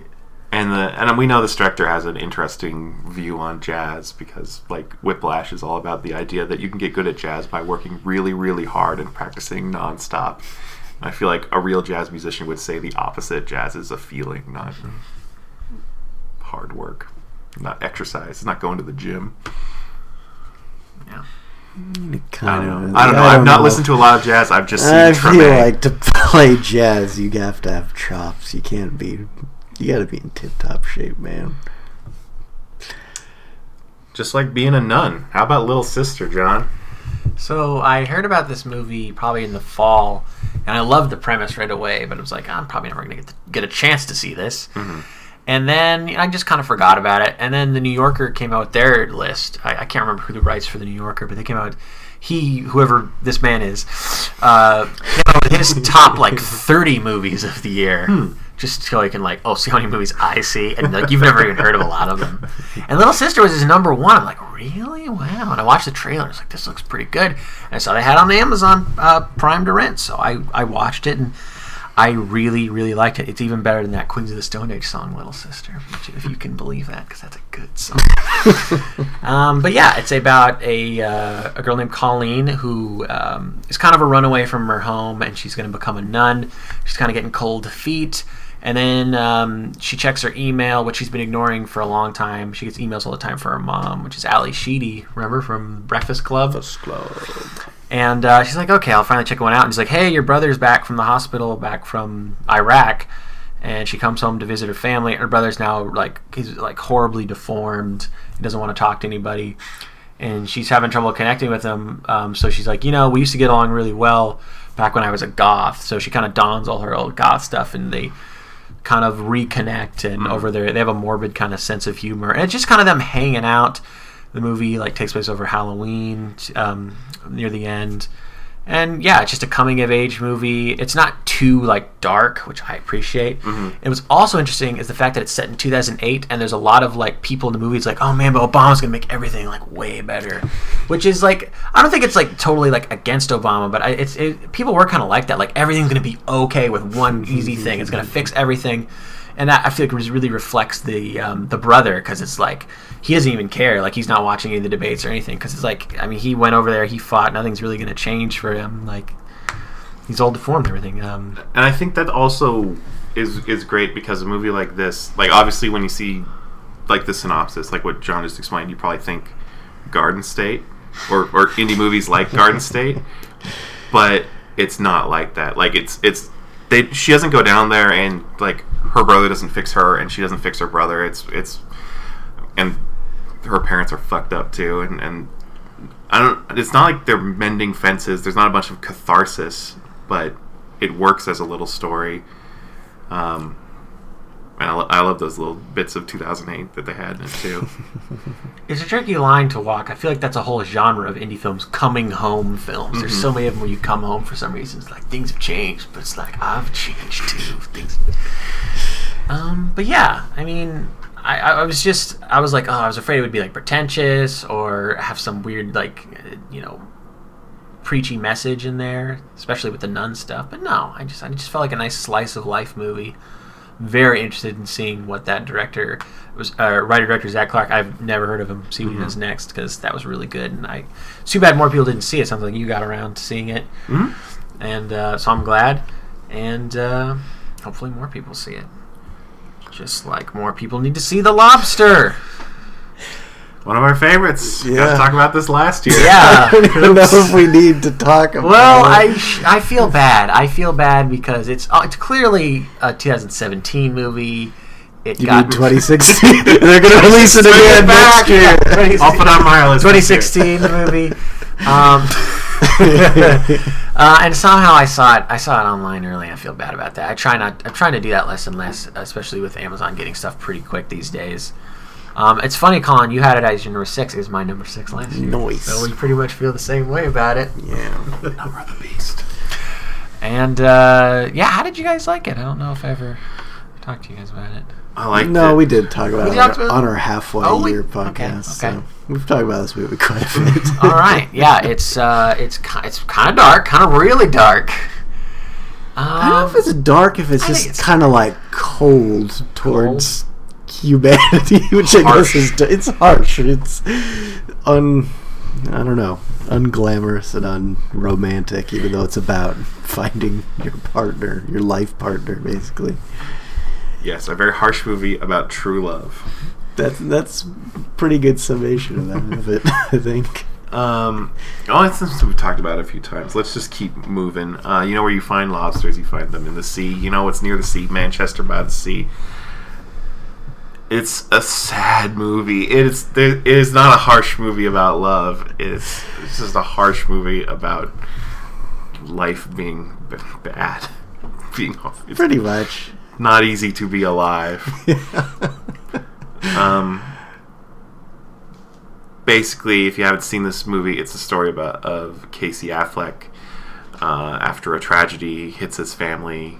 And the and we know this director has an interesting view on jazz because like Whiplash is all about the idea that you can get good at jazz by working really really hard and practicing nonstop. And I feel like a real jazz musician would say the opposite. Jazz is a feeling, not hard work, not exercise, it's not going to the gym. yeah I Kind don't of. know. I don't know. I've not listened to a lot of jazz. I've just seen I Treme. feel like to play jazz, you have to have chops. You can't be. You got to be in tip-top shape, man. just like being a nun. How about Little Sister, John? So I heard about this movie probably in the fall, and I loved the premise right away. But it was like I'm probably never going to get to get a chance to see this. And then you know, I just kind of forgot about it. And then the New Yorker came out with their list. I, I can't remember who the writes for the New Yorker, but they came out. He, whoever this man is, uh, came out with his top like 30 movies of the year. Just so he can like, oh, see how many movies I see, and like you've never even heard of a lot of them. And Little Sister was his number one. I'm like, really? Wow! And I watched the trailer. I was like, this looks pretty good. And I saw they had on the Amazon uh, Prime to rent, so I I watched it and I really really liked it. It's even better than that Queens of the Stone Age song, Little Sister, which, if you can believe that, because that's a good song. um, but yeah, it's about a uh, a girl named Colleen who um, is kind of a runaway from her home, and she's going to become a nun. She's kind of getting cold feet. And then um, she checks her email, which she's been ignoring for a long time. She gets emails all the time for her mom, which is Ally Sheedy, remember from Breakfast Club? Club, And uh, she's like, okay, I'll finally check one out. And he's like, hey, your brother's back from the hospital, back from Iraq. And she comes home to visit her family. Her brother's now like he's like horribly deformed. He doesn't want to talk to anybody, and she's having trouble connecting with him. Um, so she's like, you know, we used to get along really well back when I was a goth. So she kind of dons all her old goth stuff, and they kind of reconnect. And over there, they have a morbid kind of sense of humor, and it's just kind of them hanging out. The movie like takes place over Halloween um, near the end, and yeah, it's just a coming of age movie. It's not too like dark, which I appreciate. Mm-hmm. It was also interesting is the fact that it's set in 2008, and there's a lot of like people in the movie. It's like, oh man, but Obama's gonna make everything like way better, which is like I don't think it's like totally like against Obama, but I, it's it, people were kind of like that. Like everything's gonna be okay with one easy thing. It's gonna mm-hmm. fix everything and that I feel like really reflects the um, the brother because it's like he doesn't even care. Like he's not watching any of the debates or anything because it's like I mean he went over there, he fought. Nothing's really going to change for him. Like he's all deformed, everything. Um, and I think that also is is great because a movie like this, like obviously when you see like the synopsis, like what John just explained, you probably think Garden State or or indie movies like Garden State, but it's not like that. Like it's it's they she doesn't go down there and like her brother doesn't fix her and she doesn't fix her brother. It's it's and her parents are fucked up too and and I don't. It's not like they're mending fences. There's not a bunch of catharsis, but it works as a little story. Um, I, lo- I love those little bits of 2008 that they had in it too. It's a tricky line to walk. I feel like that's a whole genre of indie films, coming home films. There's so many of them where you come home for some reason. It's like things have changed, but it's like I've changed too. Things. Um, but yeah, I mean, I, I was just, I was like, oh, I was afraid it would be like pretentious or have some weird, like, uh, you know, preachy message in there, especially with the nun stuff. But no, I just, I just felt like a nice slice of life movie very interested in seeing what that director was uh, writer director Zach Clark. I've never heard of him. See what he does next because that was really good. And I it's too bad more people didn't see it. Sounds like you got around to seeing it, Mhm. and uh, so I'm glad. And uh, hopefully more people see it. Just like more people need to see The Lobster. One of our favorites. Got Yeah. to talk about this last year. Yeah. I don't even know if we need to talk about Well, it. I I feel bad. I feel bad because it's uh, it's clearly a 2017 movie. It You got mean 2016? They're going to release it Bring it again next year. Yeah, I'll put on my list. this year. 2016 movie. Um, uh, and somehow I saw it. I saw it online early. and I feel bad about that. I try not. I'm trying to do that less and less, especially with Amazon getting stuff pretty quick these days. Um, it's funny, Colin. You had it as your number six. It was my number six last year. Nice. So we pretty much feel the same way about it. Yeah. Number of the beast. And uh, yeah, how did you guys like it? I don't know if I ever talked to you guys about it. I like no, we did talk about We it on, our, on our halfway Oh, year okay, podcast. okay. So we've talked about this movie quite a bit. All right, yeah, it's uh, it's ki- it's kind of dark, kind of really dark. I don't know Um, if it's dark, if it's I just kind of like cold towards humanity, which I Harsh. guess is it's harsh. It's un I don't know, unglamorous and unromantic, even though it's about finding your partner, your life partner, basically. Yes, a very harsh movie about true love. That's that's pretty good summation of that of it, I think. Um, oh, it's something we've talked about a few times. Let's just keep moving. Uh, you know where you find lobsters? You find them in the sea. You know what's near the sea? Manchester by the Sea. It's a sad movie. It is it is not a harsh movie about love. It's, it's just a harsh movie about life being b- bad. Being Pretty much. not easy to be alive. Um, basically, if you haven't seen this movie, it's a story about of Casey Affleck uh, after a tragedy hits his family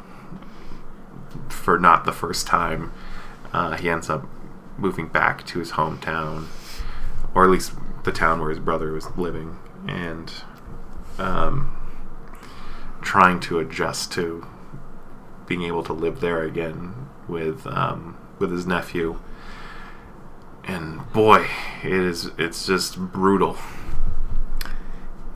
for not the first time. Uh, he ends up moving back to his hometown, or at least the town where his brother was living, and um, trying to adjust to being able to live there again with um, with his nephew. And boy, it is it's just brutal.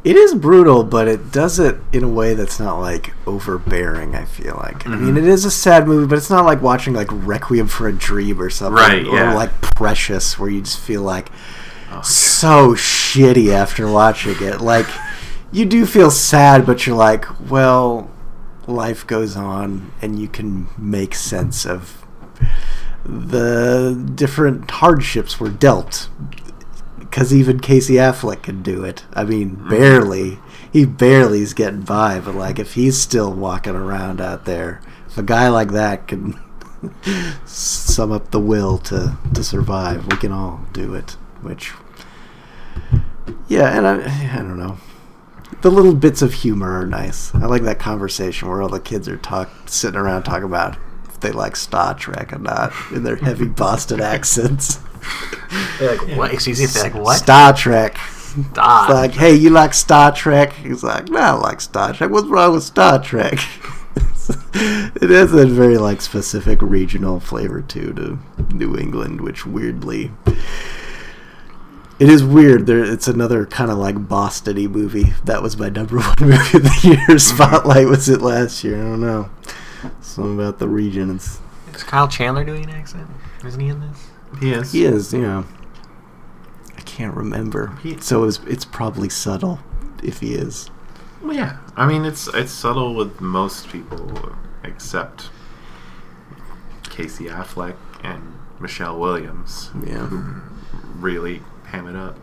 It is brutal, but it does it in a way that's not like overbearing. I feel like. I mean, Mhm. it is a sad movie, but it's not like watching like Requiem for a Dream or something, Right, Or yeah. like Precious, where you just feel like Oh, so shitty after watching it. Like, you do feel sad, but you're like, well, life goes on, and you can make sense of the different hardships we're dealt. Because even Casey Affleck can do it. I mean, mm-hmm. barely. He barely is getting by, but like, if he's still walking around out there, if a guy like that can sum up the will to, to survive, we can all do it. Which, yeah, and I, I don't know. The little bits of humor are nice. I like that conversation where all the kids are talk sitting around talking about if they like Star Trek or not in their heavy Boston accents. They're like, what? Excuse me. They're like, what? Star Trek. Star. It's like, hey, you like Star Trek? He's like, no, I like Star Trek. What's wrong with Star Trek? it has a very like specific regional flavor too to New England, which weirdly, it is weird. There, it's another kind of like Boston-y movie. That was my number one movie of the year. Mm-hmm. Spotlight was it last year? I don't know. Something about the regions. Is Kyle Chandler doing an accent? Isn't he in this? He is. He is, Yeah. I can't remember. He- so it's it's probably subtle if he is. Well, yeah. I mean, it's it's subtle with most people, except Casey Affleck and Michelle Williams, Yeah. who really ham it up.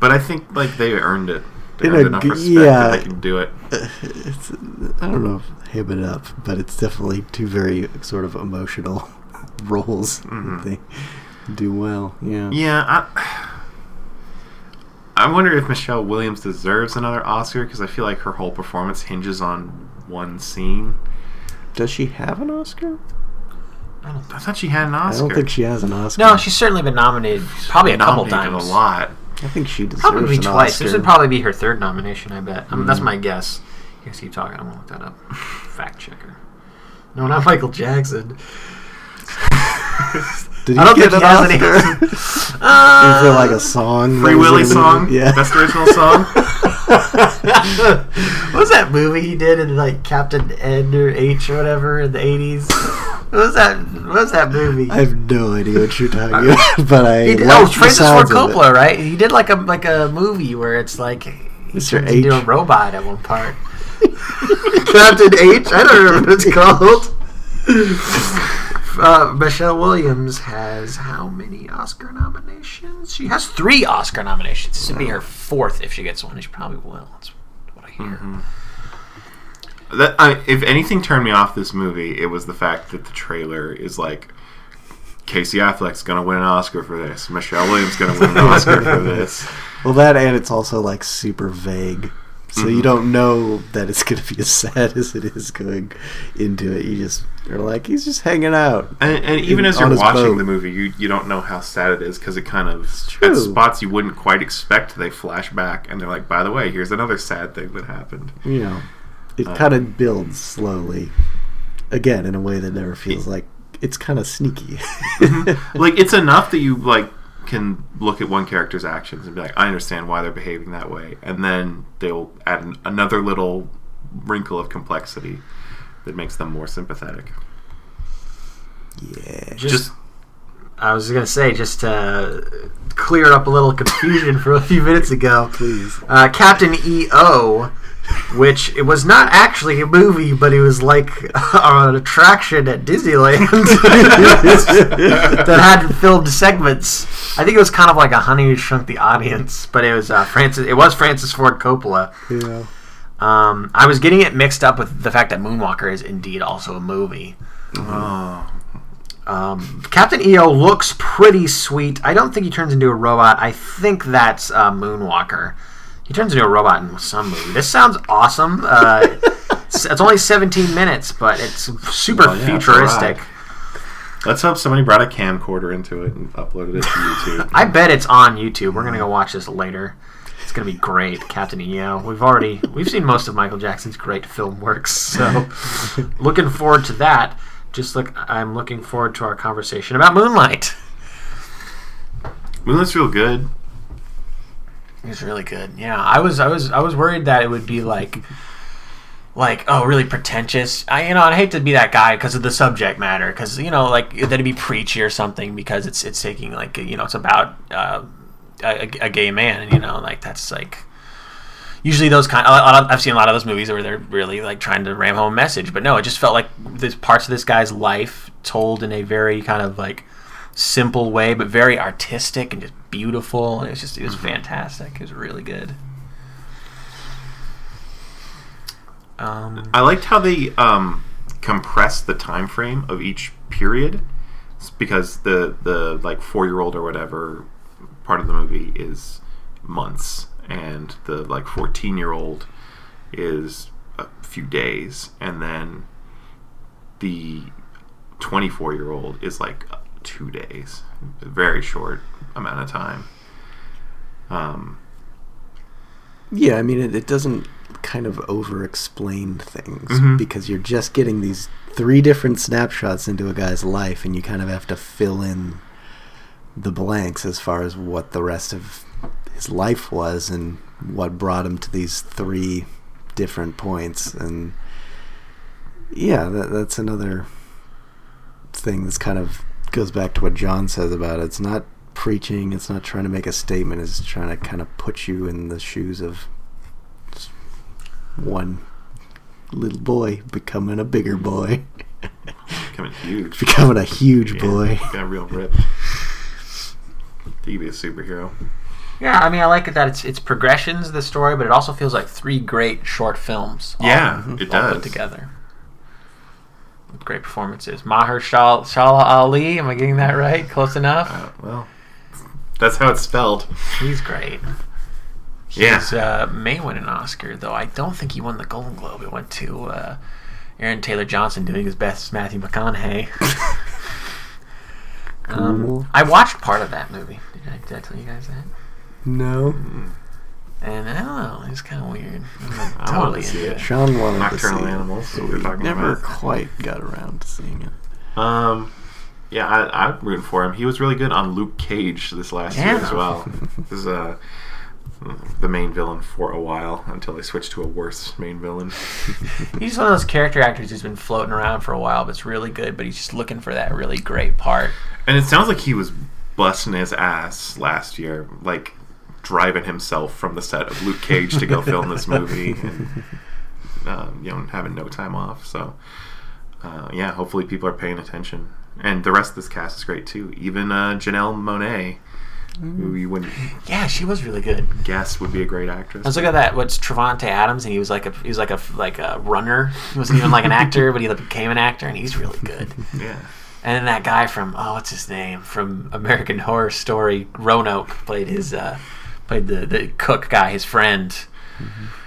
but I think like they earned it. They In earned a enough respect yeah. that they can do it. It's, I don't know if him it up, but it's definitely two very sort of emotional roles Mhm. that they do well. Yeah. Yeah, I, I wonder if Michelle Williams deserves another Oscar because I feel like her whole performance hinges on one scene. Does she have an Oscar? I don't I thought she had an Oscar. I don't think she has an Oscar. No, she's certainly been nominated probably a couple Nominated times. A lot. I think she deserves Probably an twice. Oscar. This would probably be her third nomination, I bet. I mean, That's Mm. my guess. You guys keep talking. I'm gonna look that up. Fact checker. No, not Michael Jackson. Did I don't get think he has any. Is Uh, there like a song? Free that Willy song. Yeah. Best original song. what was that movie he did in like Captain N or H or whatever in the 80s? What was that? What was that movie? I have no idea what you're talking about, but I. He did, oh, Francis Ford sounds of it. Coppola, right? He did like a like a movie where it's like he Mr. turns into a robot at one part. Captain H. I don't remember what it's called. Uh, Michelle Williams has how many Oscar nominations? She has three Oscar nominations. This would be her fourth if she gets one. She probably will. That's what I hear. That I, if anything turned me off this movie, it was the fact that the trailer is like Casey Affleck's gonna win an Oscar for this. Michelle Williams gonna win an Oscar for this. Well, that and it's also like super vague, so Mm-hmm. you don't know that it's going to be as sad as it is going into it. You just you're like he's just hanging out. And, and even In- as you're watching boat. the movie, you you don't know how sad it is because it kind of at spots you wouldn't quite expect. They flash back and they're like, by the way, here's another sad thing that happened. You know, it Uh, kind of builds slowly, again in a way that never feels like it's kind of sneaky. like it's enough that you like can look at one character's actions and be like, I understand why they're behaving that way, and then they'll add an, another little wrinkle of complexity that makes them more sympathetic. yeah. Just, Just I was gonna say just to clear up a little confusion from a few minutes ago. Please. uh, Captain EO, which it was not actually a movie, but it was like an attraction at Disneyland that had filmed segments. I think it was kind of like a Honey Who Shrunk the Audience, but it was uh, Francis. It was Francis Ford Coppola. Yeah. Um, I was getting it mixed up with the fact that Moonwalker is indeed also a movie. oh, Um, Captain EO looks pretty sweet. I don't think he turns into a robot. I think that's uh, Moonwalker. He turns into a robot in some movie. This sounds awesome. Uh, it's, it's only 17 minutes, but it's super Well, yeah, futuristic. let's hope somebody brought a camcorder into it and uploaded it to YouTube. I bet it's on YouTube. We're gonna go watch this later. It's gonna be great, Captain EO. We've already we've seen most of Michael Jackson's great film works, so looking forward to that. Just look, I'm looking forward to our conversation about Moonlight. Moonlight's real good. Was really good. Yeah, I was I was I was worried that it would be like like oh really pretentious. I you know I hate to be that guy because of the subject matter because you know like that it'd be preachy or something because it's it's taking like you know it's about uh, a, a gay man and you know like that's like usually those kind. I've seen a lot of those movies where they're really like trying to ram home a message, but no, it just felt like there's parts of this guy's life told in a very kind of like simple way, but very artistic and just beautiful. And it was just it was fantastic. It was really good. Um, I liked how they um, compressed the time frame of each period It's because the the like four year old or whatever part of the movie is months and the like 14 year old is a few days and then the 24 year old is like two days a very short amount of time um, Yeah, I mean, it, it doesn't kind of over explain things Mhm. because you're just getting these three different snapshots into a guy's life, and you kind of have to fill in the blanks as far as what the rest of his life was and what brought him to these three different points. And yeah, that, that's another thing that's kind of goes back to what John says about it. It's not preaching, it's not trying to make a statement, it's trying to kind of put you in the shoes of one little boy becoming a bigger boy, becoming huge becoming a huge Yeah, boy. got real ripped. He be a superhero. Yeah, I mean, I like it that it's it's progressions of the story, but it also feels like three great short films. all- Yeah, it all does. put together. With great performances. Maher Shal Shala Ali, am I getting that right? Close enough. Uh, well, that's how it's spelled. He's great. Yeah. Uh, may win an Oscar, though I don't think he won the Golden Globe. It went to uh, Aaron Taylor Johnson doing his best as Matthew McConaughey. um, I watched part of that movie. Did I, did I tell you guys that? No. And I don't know, it's kind of weird. I'm not I totally to see into it. Sean wanted Nocturnal to see Animals. it, what but we we were talking never about. quite got around to seeing it. Um, yeah, I, I'm rooting for him. He was really good on Luke Cage this last year as well. This is uh, the main villain for a while until they switched to a worse main villain. He's one of those character actors who's been floating around for a while, but it's really good. But he's just looking for that really great part. And it sounds like he was busting his ass last year, like driving himself from the set of Luke Cage to go film this movie, and um, you know, having no time off. So, uh, yeah, hopefully people are paying attention. And the rest of this cast is great too. Even uh, Janelle Monáe, who you wouldn't Yeah, she was really good. guess would be a great actress. Let's look at that. What's Trevante Adams, and he was like a he was like a like a runner. He wasn't even like an actor, but he became an actor, and he's really good. yeah. And then that guy from oh, what's his name from American Horror Story, Roanoke played his uh, played the the cook guy, his friend.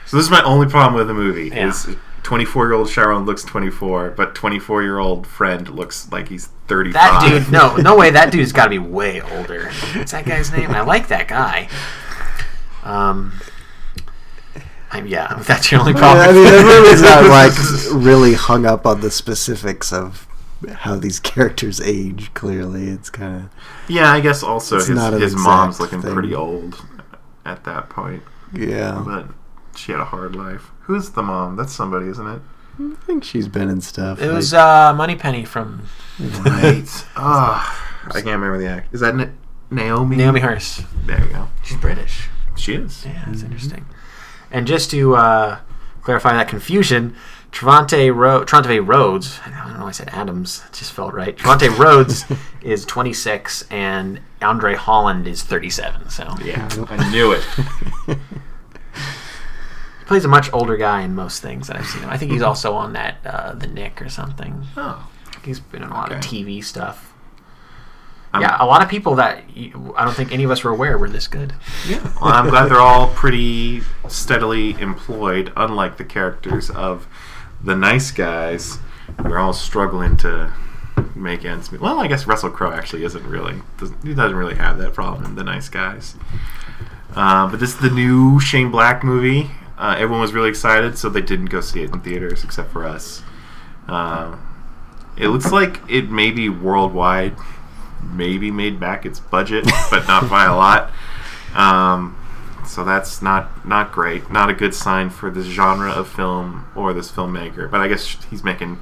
So this is my only problem with the movie. Yeah. Is 24 year old Chiron looks 24, but 24 year old friend looks like he's 35. That dude, no, no way. That dude's got to be way older. What's that guy's name? I like that guy. Um, I'm, yeah, that's your only problem. I mean, the movie's not like really hung up on the specifics of how these characters age. Clearly, it's kind of Yeah, I guess also It's his, not his mom's looking thing. pretty old at that point, yeah. but she had a hard life. Who's the mom? That's somebody, isn't it? I think she's been in stuff. It was like- uh, Moneypenny from Right. Ah, I can't remember the act. Is that Na- Naomi? Naomie Harris. There you go. She's British. She is. Yeah, that's interesting. And just to uh, clarify that confusion, Trevante Ro- Trevante Rhodes, I don't know why I said Adams, it just felt right. Trevante Rhodes is 26 and Andre Holland is 37. So Yeah, I knew it. He plays a much older guy in most things that I've seen him. I think he's also on that uh, The Knick or something. Oh. He's been in a lot of TV stuff. I'm- yeah, a lot of people that you, I don't think any of us were aware were this good. Yeah. Well, I'm glad they're all pretty steadily employed, unlike the characters of the nice guys. They're all struggling to make ends meet. Well, I guess Russell Crowe actually isn't really doesn't, he doesn't really have that problem in the nice guys. Uh, but this is the new Shane Black movie. Uh, everyone was really excited, so they didn't go see it in theaters except for us. Uh, it looks like it may be worldwide, maybe made back its budget, but not by a lot. Um, so that's not not great. Not a good sign for this genre of film or this filmmaker. But I guess he's making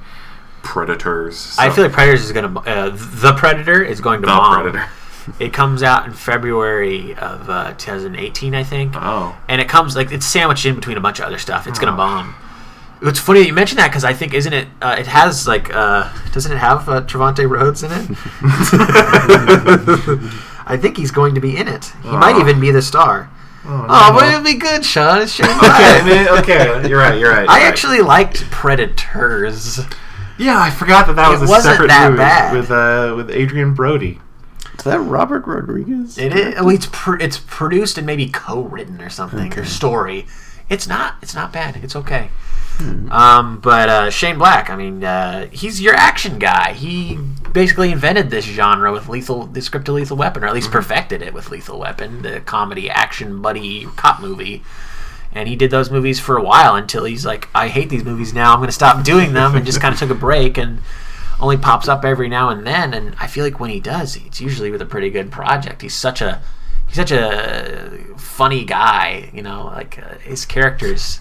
Predators. I feel like Predators is going to uh, the Predator is going to the bomb. Predator. It comes out in February of uh, 2018, I think, Oh, and it comes like it's sandwiched in between a bunch of other stuff. It's Oh. gonna bomb. It's funny that you mentioned that because I think isn't it? Uh, it has like uh, doesn't it have uh, Trevante Rhodes in it? I think he's going to be in it. He might even be the star. Oh, Oh, no. but it'd be good, Sean. It's Shane okay, man, okay, you're right. You're right. I you're right. actually liked Predators. yeah, I forgot that that It was a wasn't separate that movie bad. with uh, with Adrien Brody. Is that Robert Rodriguez? It is. Well, it's pr- it's produced and maybe co-written or something or story. It's not. It's not bad. It's okay. Um, but uh, Shane Black, I mean, uh, he's your action guy. He basically invented this genre with Lethal, the script to Lethal Weapon, or at least perfected it with Lethal Weapon, the comedy action buddy cop movie. And he did those movies for a while until he's like, I hate these movies now. I'm going to stop doing them, and just kind of took a break and only pops up every now and then. And I feel like when he does, it's usually with a pretty good project. He's such a he's such a funny guy. You know, like uh, his characters.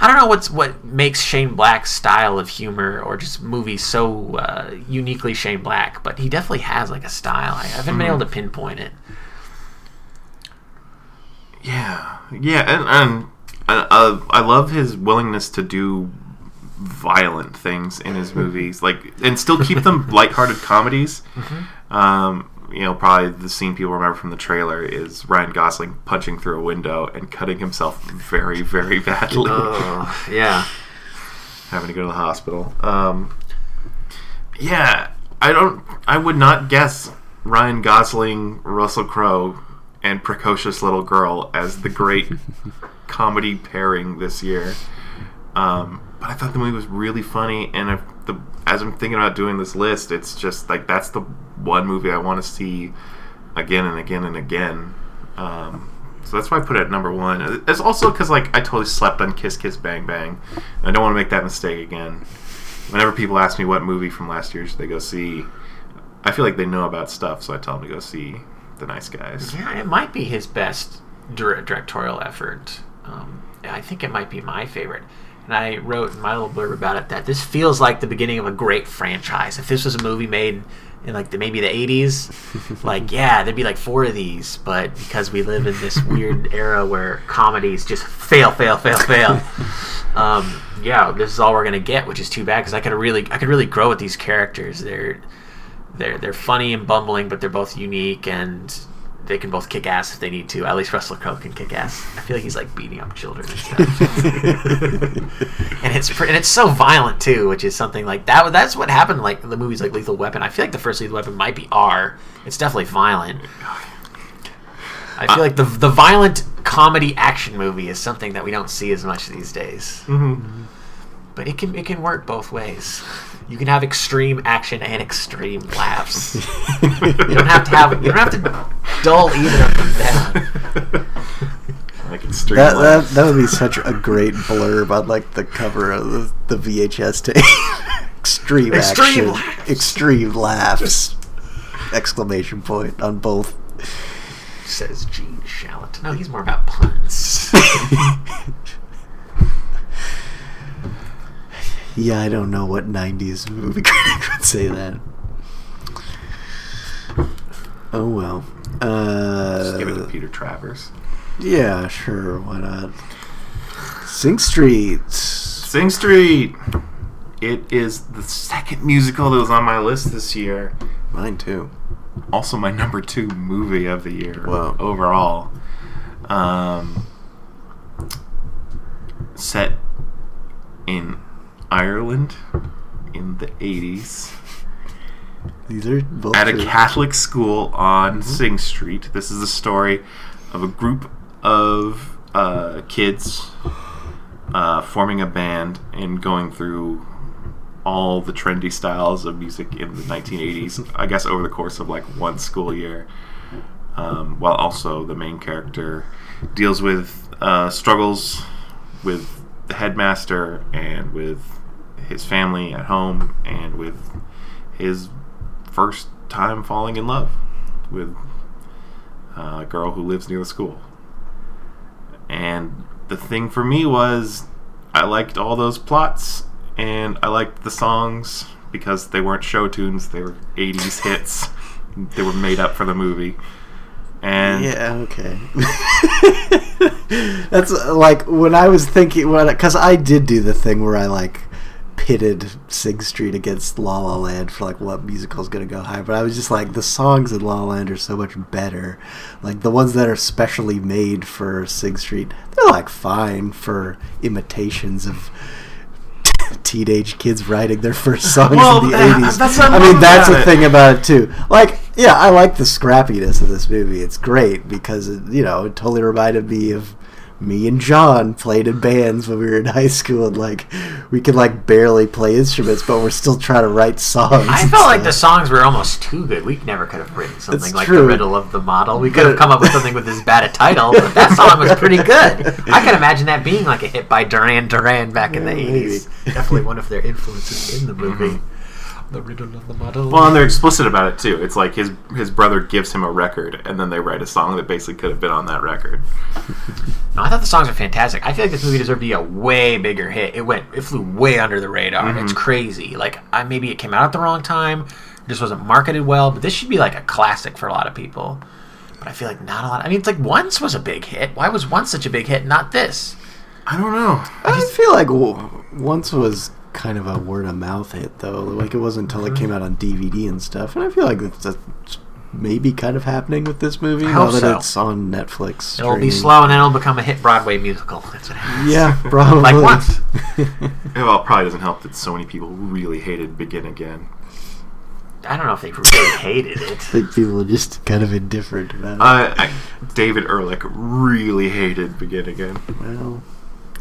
I don't know what's what makes Shane Black's style of humor or just movies so uh, uniquely Shane Black, but he definitely has like a style. I haven't been able to pinpoint it. Yeah, yeah, and and uh, I love his willingness to do violent things in his movies, like and still keep them lighthearted comedies. Um, you know, probably the scene people remember from the trailer is Ryan Gosling punching through a window and cutting himself very, very badly, Oh, yeah. having to go to the hospital. Um, yeah, I don't. I would not guess Ryan Gosling, Russell Crowe, and precocious little girl as the great comedy pairing this year. Um, but I thought the movie was really funny, and the as I'm thinking about doing this list, it's just like that's the one movie I want to see again and again and again. Um, so that's why I put it at number one. It's also because like I totally slept on Kiss Kiss Bang Bang. I don't want to make that mistake again. Whenever people ask me what movie from last year should they go see, I feel like they know about stuff, so I tell them to go see The Nice Guys. Yeah, it might be his best directorial effort. Um, I think it might be my favorite. And I wrote in my little blurb about it that this feels like the beginning of a great franchise. If this was a movie made in like the, maybe the 80s, like yeah, there'd be like four of these. But because we live in this weird era where comedies just fail, fail, fail, fail, um, yeah, this is all we're gonna get, which is too bad because I could really, I could really grow with these characters. They're they're they're funny and bumbling, but they're both unique and they can both kick ass if they need to. At least Russell Crowe can kick ass. I feel like he's like beating up children and stuff. and it's pre- and it's so violent too, which is something like that. That's what happened like the movies like Lethal Weapon. I feel like the first Lethal Weapon might be R. It's definitely violent. I feel like the the violent comedy action movie is something that we don't see as much these days. Mm-hmm. But it can it can work both ways. You can have extreme action and extreme laughs. you don't have to have you don't have to dull either of them down. Like extreme. That, that that would be such a great blurb on like the cover of the, the VHS tape. extreme, Extreme action, laughs. extreme laughs! Exclamation point on both. Says Gene Shalit. No, he's more about puns. Yeah, I don't know what '90s movie critic would say that. Oh well. Uh, Just give it to Peter Travers. yeah, sure. Why not? Sing Street. Sing Street. It is the second musical that was on my list this year. Mine too. Also, my number two movie of the year Wow. overall. Um, set in Ireland in the 80s These are both at a. Catholic school on Sing Street. This is the story of a group of uh, kids uh, forming a band and going through all the trendy styles of music in the 1980s. I guess over the course of like one school year, um, while also the main character deals with uh, struggles with the headmaster and with his family at home and with his first time falling in love with a girl who lives near the school. And the thing for me was I liked all those plots and I liked the songs because they weren't show tunes, they were 80s hits. They were made up for the movie. And Yeah, okay. That's like when I was thinking when because I did do the thing where I like pitted Sing Street against La La Land for like what musical is gonna go high, but I was just like the songs in La La Land are so much better. Like the ones that are specially made for Sing Street, they're like fine for imitations of. Teenage kids writing their first songs Well, in the eighties. I mean, that's the it. thing about it too. Like, yeah, I like the scrappiness of this movie. It's great because it, you know it totally reminded me of me and John played in bands when we were in high school, and like we could like barely play instruments, but we're still trying to write songs. I and felt like the songs were almost too good. We never could have written something It's like true. the riddle of the model. We could have come up with something with as bad a title, but that song was pretty good. I can imagine that being like a hit by Duran Duran back in the Yeah, maybe. eighties. Definitely one of their influences in the movie. Mm-hmm. The riddle of the model. well, and they're explicit about it too. It's like his his brother gives him a record, and then they write a song that basically could have been on that record. No, I thought the songs were fantastic. I feel like this movie deserved to be a way bigger hit. It went, it flew way under the radar. Mm-hmm. It's crazy. Like, I maybe it came out at the wrong time, just wasn't marketed well. But this should be like a classic for a lot of people. But I feel like not a lot. I mean, it's like Once was a big hit. Why was Once such a big hit? Not this. I don't know. I just feel like w- once was kind of a word of mouth hit though. Like it wasn't until it came out on DVD and stuff, and I feel like that's, it's maybe kind of happening with this movie I now that so. it's on Netflix. It'll be slow and then it'll become a hit Broadway musical. That's what happens. Yeah, probably. Like once. Well, it probably doesn't help that so many people really hated Begin Again. I don't know if they really hated it. I think people are just kind of indifferent about it. Uh, I, David Ehrlich really hated Begin Again. well,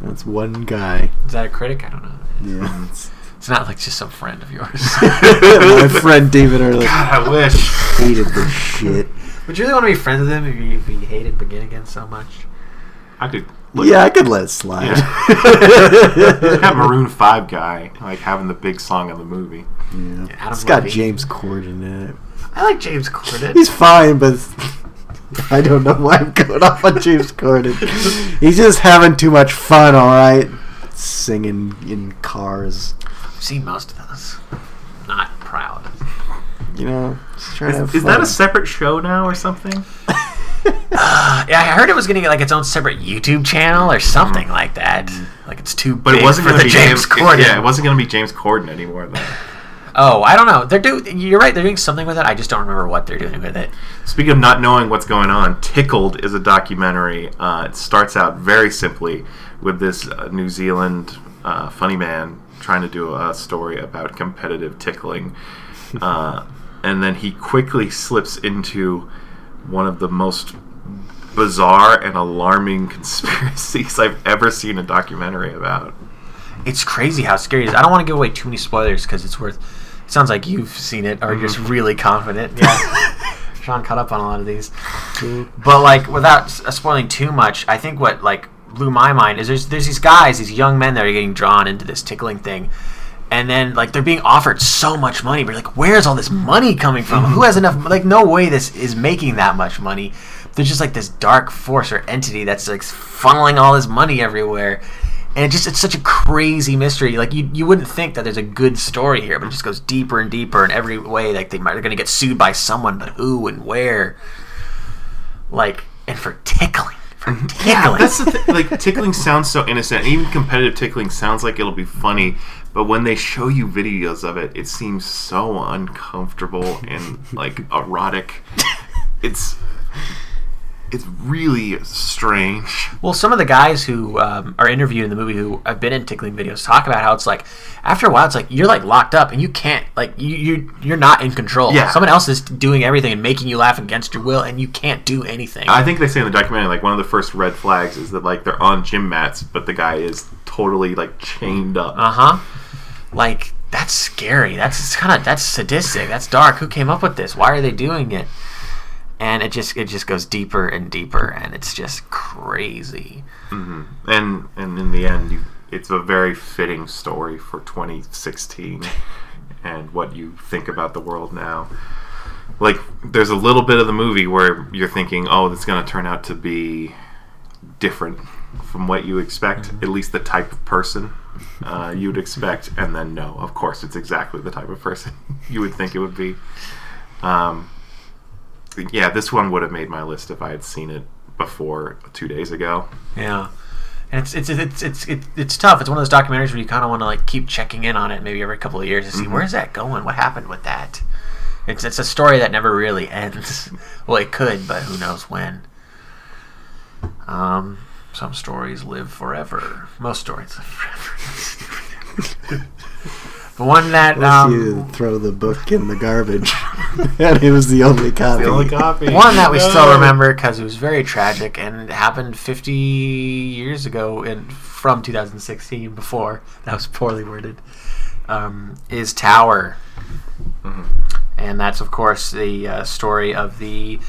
that's one guy. Is that a critic? I don't know. Yeah. It's- It's not like just some friend of yours. My friend David Ehrlich God, I wish. hated this shit. Would you really want to be friends with him if you, if you hated Begin Again so much? I could. Look, Yeah, I could let it slide. that Maroon Five guy like having the big song of the movie. Yeah. Adam It's got James Corden in it. I like James Corden. He's fine, but I don't know why I'm going off on James Corden. He's just having too much fun, all right. Singing in cars, I've seen most of those. Not proud. you know. Just trying to have Is, is that a separate show now or something? Uh, yeah, I heard it was going to get like its own separate YouTube channel or something like that. Like it's too But big it wasn't for going the to be James Corden. Yeah, it wasn't going to be James Corden anymore. Though. Oh, I don't know. They're do. You're right. They're doing something with it. I just don't remember what they're doing with it. Speaking of not knowing what's going on, Tickled is a documentary. Uh, it starts out very simply with this uh, New Zealand uh, funny man trying to do a story about competitive tickling. Uh, and then he quickly slips into one of the most bizarre and alarming conspiracies I've ever seen a documentary about. It's crazy how scary it is. I don't want to give away too many spoilers because it's worth. Sounds like you've seen it or you're just really confident. Yeah. Sean caught up on a lot of these. But like without uh, spoiling too much, I think what like blew my mind is there's there's these guys, these young men that are getting drawn into this tickling thing. And then like they're being offered so much money, but like where's all this money coming from? Who has enough like no way this is making that much money. There's just like this dark force or entity that's like funneling all this money everywhere. And it just it's such a crazy mystery. Like you, you wouldn't think that there's a good story here, but it just goes deeper and deeper in every way. Like they might they're gonna get sued by someone, but who and where? Like and for tickling. For tickling. Yeah, that's the thing. Like tickling sounds so innocent. Even competitive tickling sounds like it'll be funny, but when they show you videos of it, it seems so uncomfortable and like erotic. It's it's really strange. Well, some of the guys who um, are interviewed in the movie who have been in tickling videos talk about how it's like after a while it's like you're like locked up and you can't like you you you're not in control. Yeah. Someone else is doing everything and making you laugh against your will, and you can't do anything. I think they say in the documentary like one of the first red flags is that like they're on gym mats, but the guy is totally like chained up. Uh huh. Like that's scary. That's kind of that's sadistic. That's dark. Who came up with this? Why are they doing it? And it just it just goes deeper and deeper, and it's just crazy. and and in the end, you, it's a very fitting story for 2016 and what you think about the world now. Like, there's a little bit of the movie where you're thinking, "Oh, it's going to turn out to be different from what you expect, at least the type of person uh, you would expect." And then, no, of course, it's exactly the type of person you would think it would be. Um, yeah, this one would have made my list if I had seen it before two days ago. Yeah. And it's it's it's it's it's, it's tough. It's one of those documentaries where you kind of want to like keep checking in on it, maybe every couple of years, to see where's that going, what happened with that. It's it's a story that never really ends. well, it could, but who knows when. Um, some stories live forever. Most stories live forever. the one that Unless um, you throw the book in the garbage. and it was the only copy. The only copy. One that we still remember because it was very tragic and it happened 50 years ago in from 2016. Before that was poorly worded. Um, is Tower, and that's of course the uh, story of the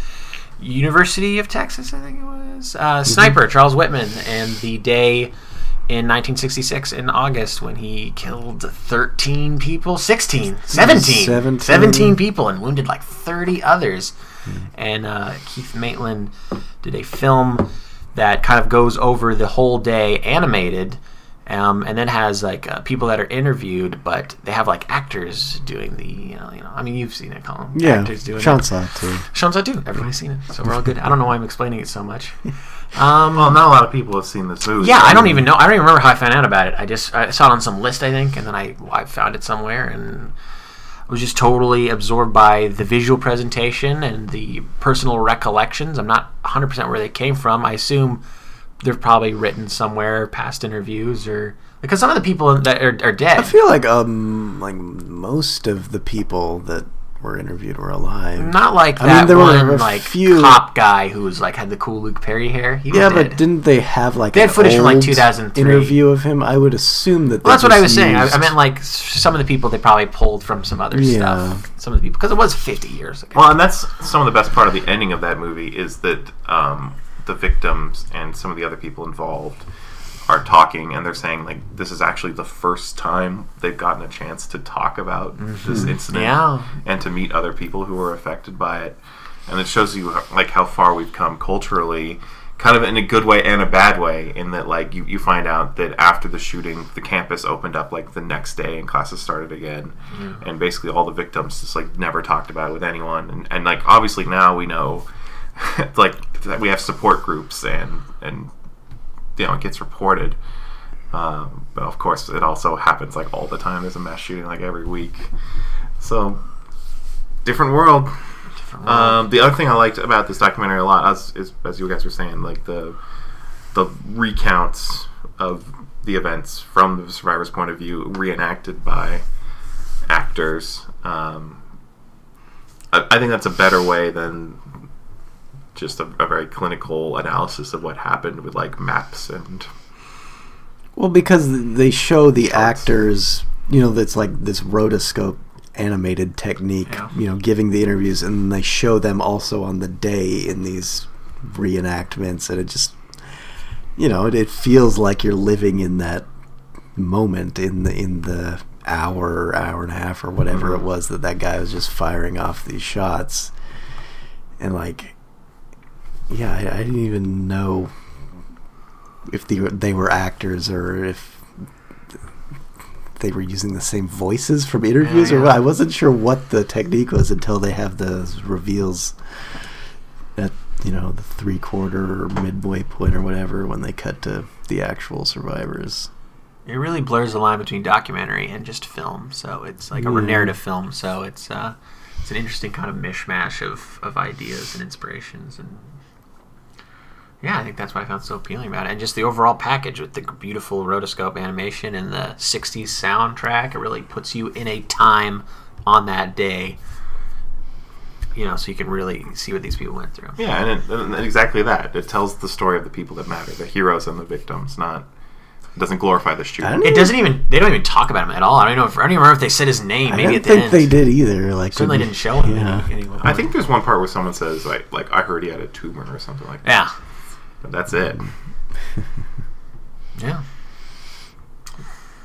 University of Texas. I think it was uh, sniper Charles Whitman and the day. In 1966, in August, when he killed 13 people, 16, 17, 17. 17 people, and wounded like 30 others. And uh, Keith Maitland did a film that kind of goes over the whole day, animated, um, and then has like uh, people that are interviewed, but they have like actors doing the, you know, you know I mean, you've seen it, Colin. Yeah, actors doing Sean it. saw it too. Sean saw too. Everybody's seen it, so we're all good. I don't know why I'm explaining it so much. Um, Well, not a lot of people have seen this movie. yeah, I don't even know. I don't even remember how I found out about it. I just I saw it on some list, I think, and then I I found it somewhere, and I was just totally absorbed by the visual presentation and the personal recollections. I'm not 100% where they came from. I assume they're probably written somewhere, past interviews, or because some of the people that are, are dead. I feel like um like most of the people that were interviewed were alive. not like I that mean, there were one a like few- cop guy who was like had the cool Luke Perry hair. He was yeah, dead. but didn't they have like They had an footage from, like, old 2003. interview of him? I would assume that. Well, that's what I just was saying. I, I meant like some of the people they probably pulled from some other Yeah. stuff. Some of the people because it was 50 years ago. Well, and that's some of the best part of the ending of that movie is that um, the victims and some of the other people involved are talking and they're saying like this is actually the first time they've gotten a chance to talk about mm-hmm. this incident Yeah. and to meet other people who were affected by it. And it shows you like how far we've come culturally kind of in a good way and a bad way in that like you, you find out that after the shooting the campus opened up like the next day and classes started again. Mm-hmm. And basically all the victims just like never talked about it with anyone. And, and like obviously now we know like we have support groups and and you know it gets reported. Um, but of course it also happens like all the time. There's a mass shooting like every week. So different world. Um, the other thing I liked about this documentary a lot, as is, as you guys were saying, like the the recounts of the events from the survivor's point of view, reenacted by actors. Um, I, I think that's a better way than just a, a very clinical analysis of what happened with like maps and Well, because they show the Charts. actors, you know, that's like this rotoscope animated technique, Yeah. you know, giving the interviews, and they show them also on the day in these reenactments, and it just, you know, it, it feels like you're living in that moment in the in the hour, hour and a half, or whatever it mm-hmm. was that that guy was just firing off these shots, and like, yeah, I, I didn't even know if they were, they were actors or if they were using the same voices from interviews Yeah, or yeah. what. I wasn't sure what the technique was until they have those reveals at you know the three quarter or midway point or whatever when they cut to the actual survivors. it really blurs the line between documentary and just film. So it's like a Yeah. narrative film. So it's uh, it's an interesting kind of mishmash of, of ideas and inspirations and yeah, I think that's what I found so appealing about it, and just the overall package with the beautiful rotoscope animation and the '60s soundtrack. It really puts you in a time on that day, you know, so you can really see what these people went through. yeah, and, it, and exactly that. It tells the story of the people that matter, the heroes and the victims. Not it doesn't glorify the I shooting. don't It doesn't even they don't even talk about him at all. I don't know if I don't even remember if they said his name. I Maybe don't at the think end. they did either. Like Certainly when- didn't show him. Yeah. Any, any I think there's one part where someone says like, like I heard he had a tumor or something like that. Yeah. But that's it. Yeah.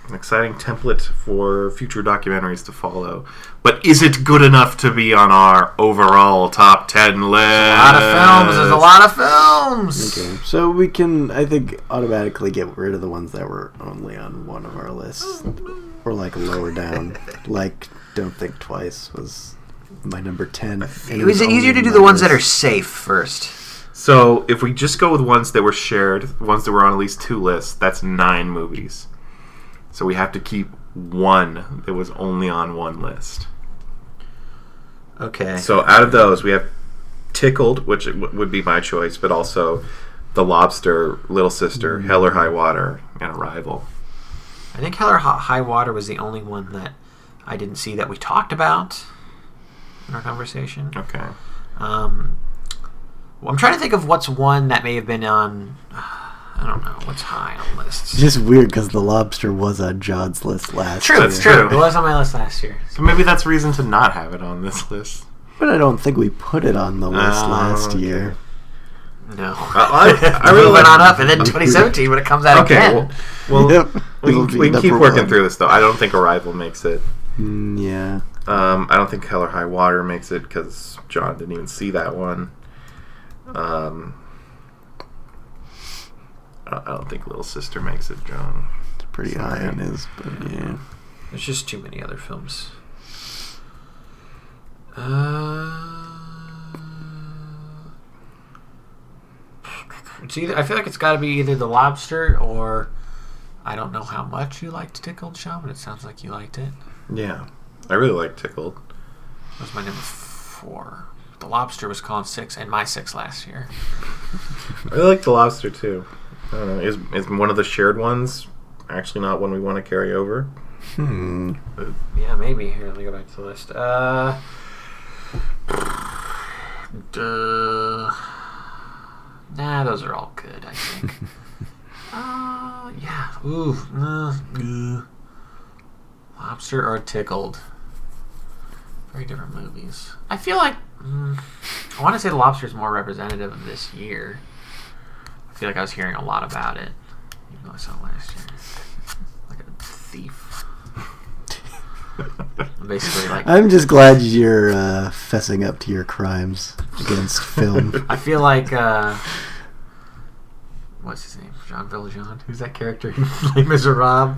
An exciting template for future documentaries to follow. But is it good enough to be on our overall top ten list? A lot of films. There's a lot of films. Okay, so we can, I think, automatically get rid of the ones that were only on one of our lists, or like lower down. like, Don't Think Twice was my number ten. and It was easier to do the ones that are safe first. So if we just go with ones that were shared, ones that were on at least two lists, that's nine movies. So we have to keep one that was only on one list. Okay. So out of those, we have Tickled, which would be my choice, but also The Lobster, Little Sister, Hell or High Water, and Arrival. I think Hell or High Water was the only one that I didn't see that we talked about in our conversation. Okay. Um, well, I'm trying to think of what's one that may have been on. I don't know what's high on lists. It's just weird because the lobster was on John's list last True, year. That's true. true. It was on my list last year. So maybe that's reason to not have it on this list. But I don't think we put it on the list Oh, last okay. year. No. I- I really Moving like- on up, and then 2017 when it comes out Okay, again. well, well Yep. we, It'll can- be we can keep working one. through this, though. I don't think Arrival makes it. Mm, yeah. Um, I don't think Hell or High Water makes it because John didn't even see that one. Um, I I don't think Little Sister makes it, John. It's pretty Sorry. high on his, but yeah. There's just too many other films. Uh, it's either. I feel like it's got to be either The Lobster or I don't know how much you liked Tickled, Sean, but it sounds like you liked it. Yeah. I really like Tickled. That was my number four. The Lobster was called six and my six last year. I like the lobster too. I don't know. Is is one of the shared ones actually not one we want to carry over? Hmm. Yeah, maybe. Here, let me go back to the list. Uh, duh. Nah, those are all good, I think. uh, yeah. Ooh. Uh, uh. Lobster or Tickled. Very different movies. I feel like. Mm, I want to say The Lobster is more representative of this year. I feel like I was hearing a lot about it. Even though I saw it last year. Like a thief. Basically, like. I'm just glad you're uh, fessing up to your crimes against film. I feel like uh, what's his name? Jean Valjean. Who's that character? Les Miserables.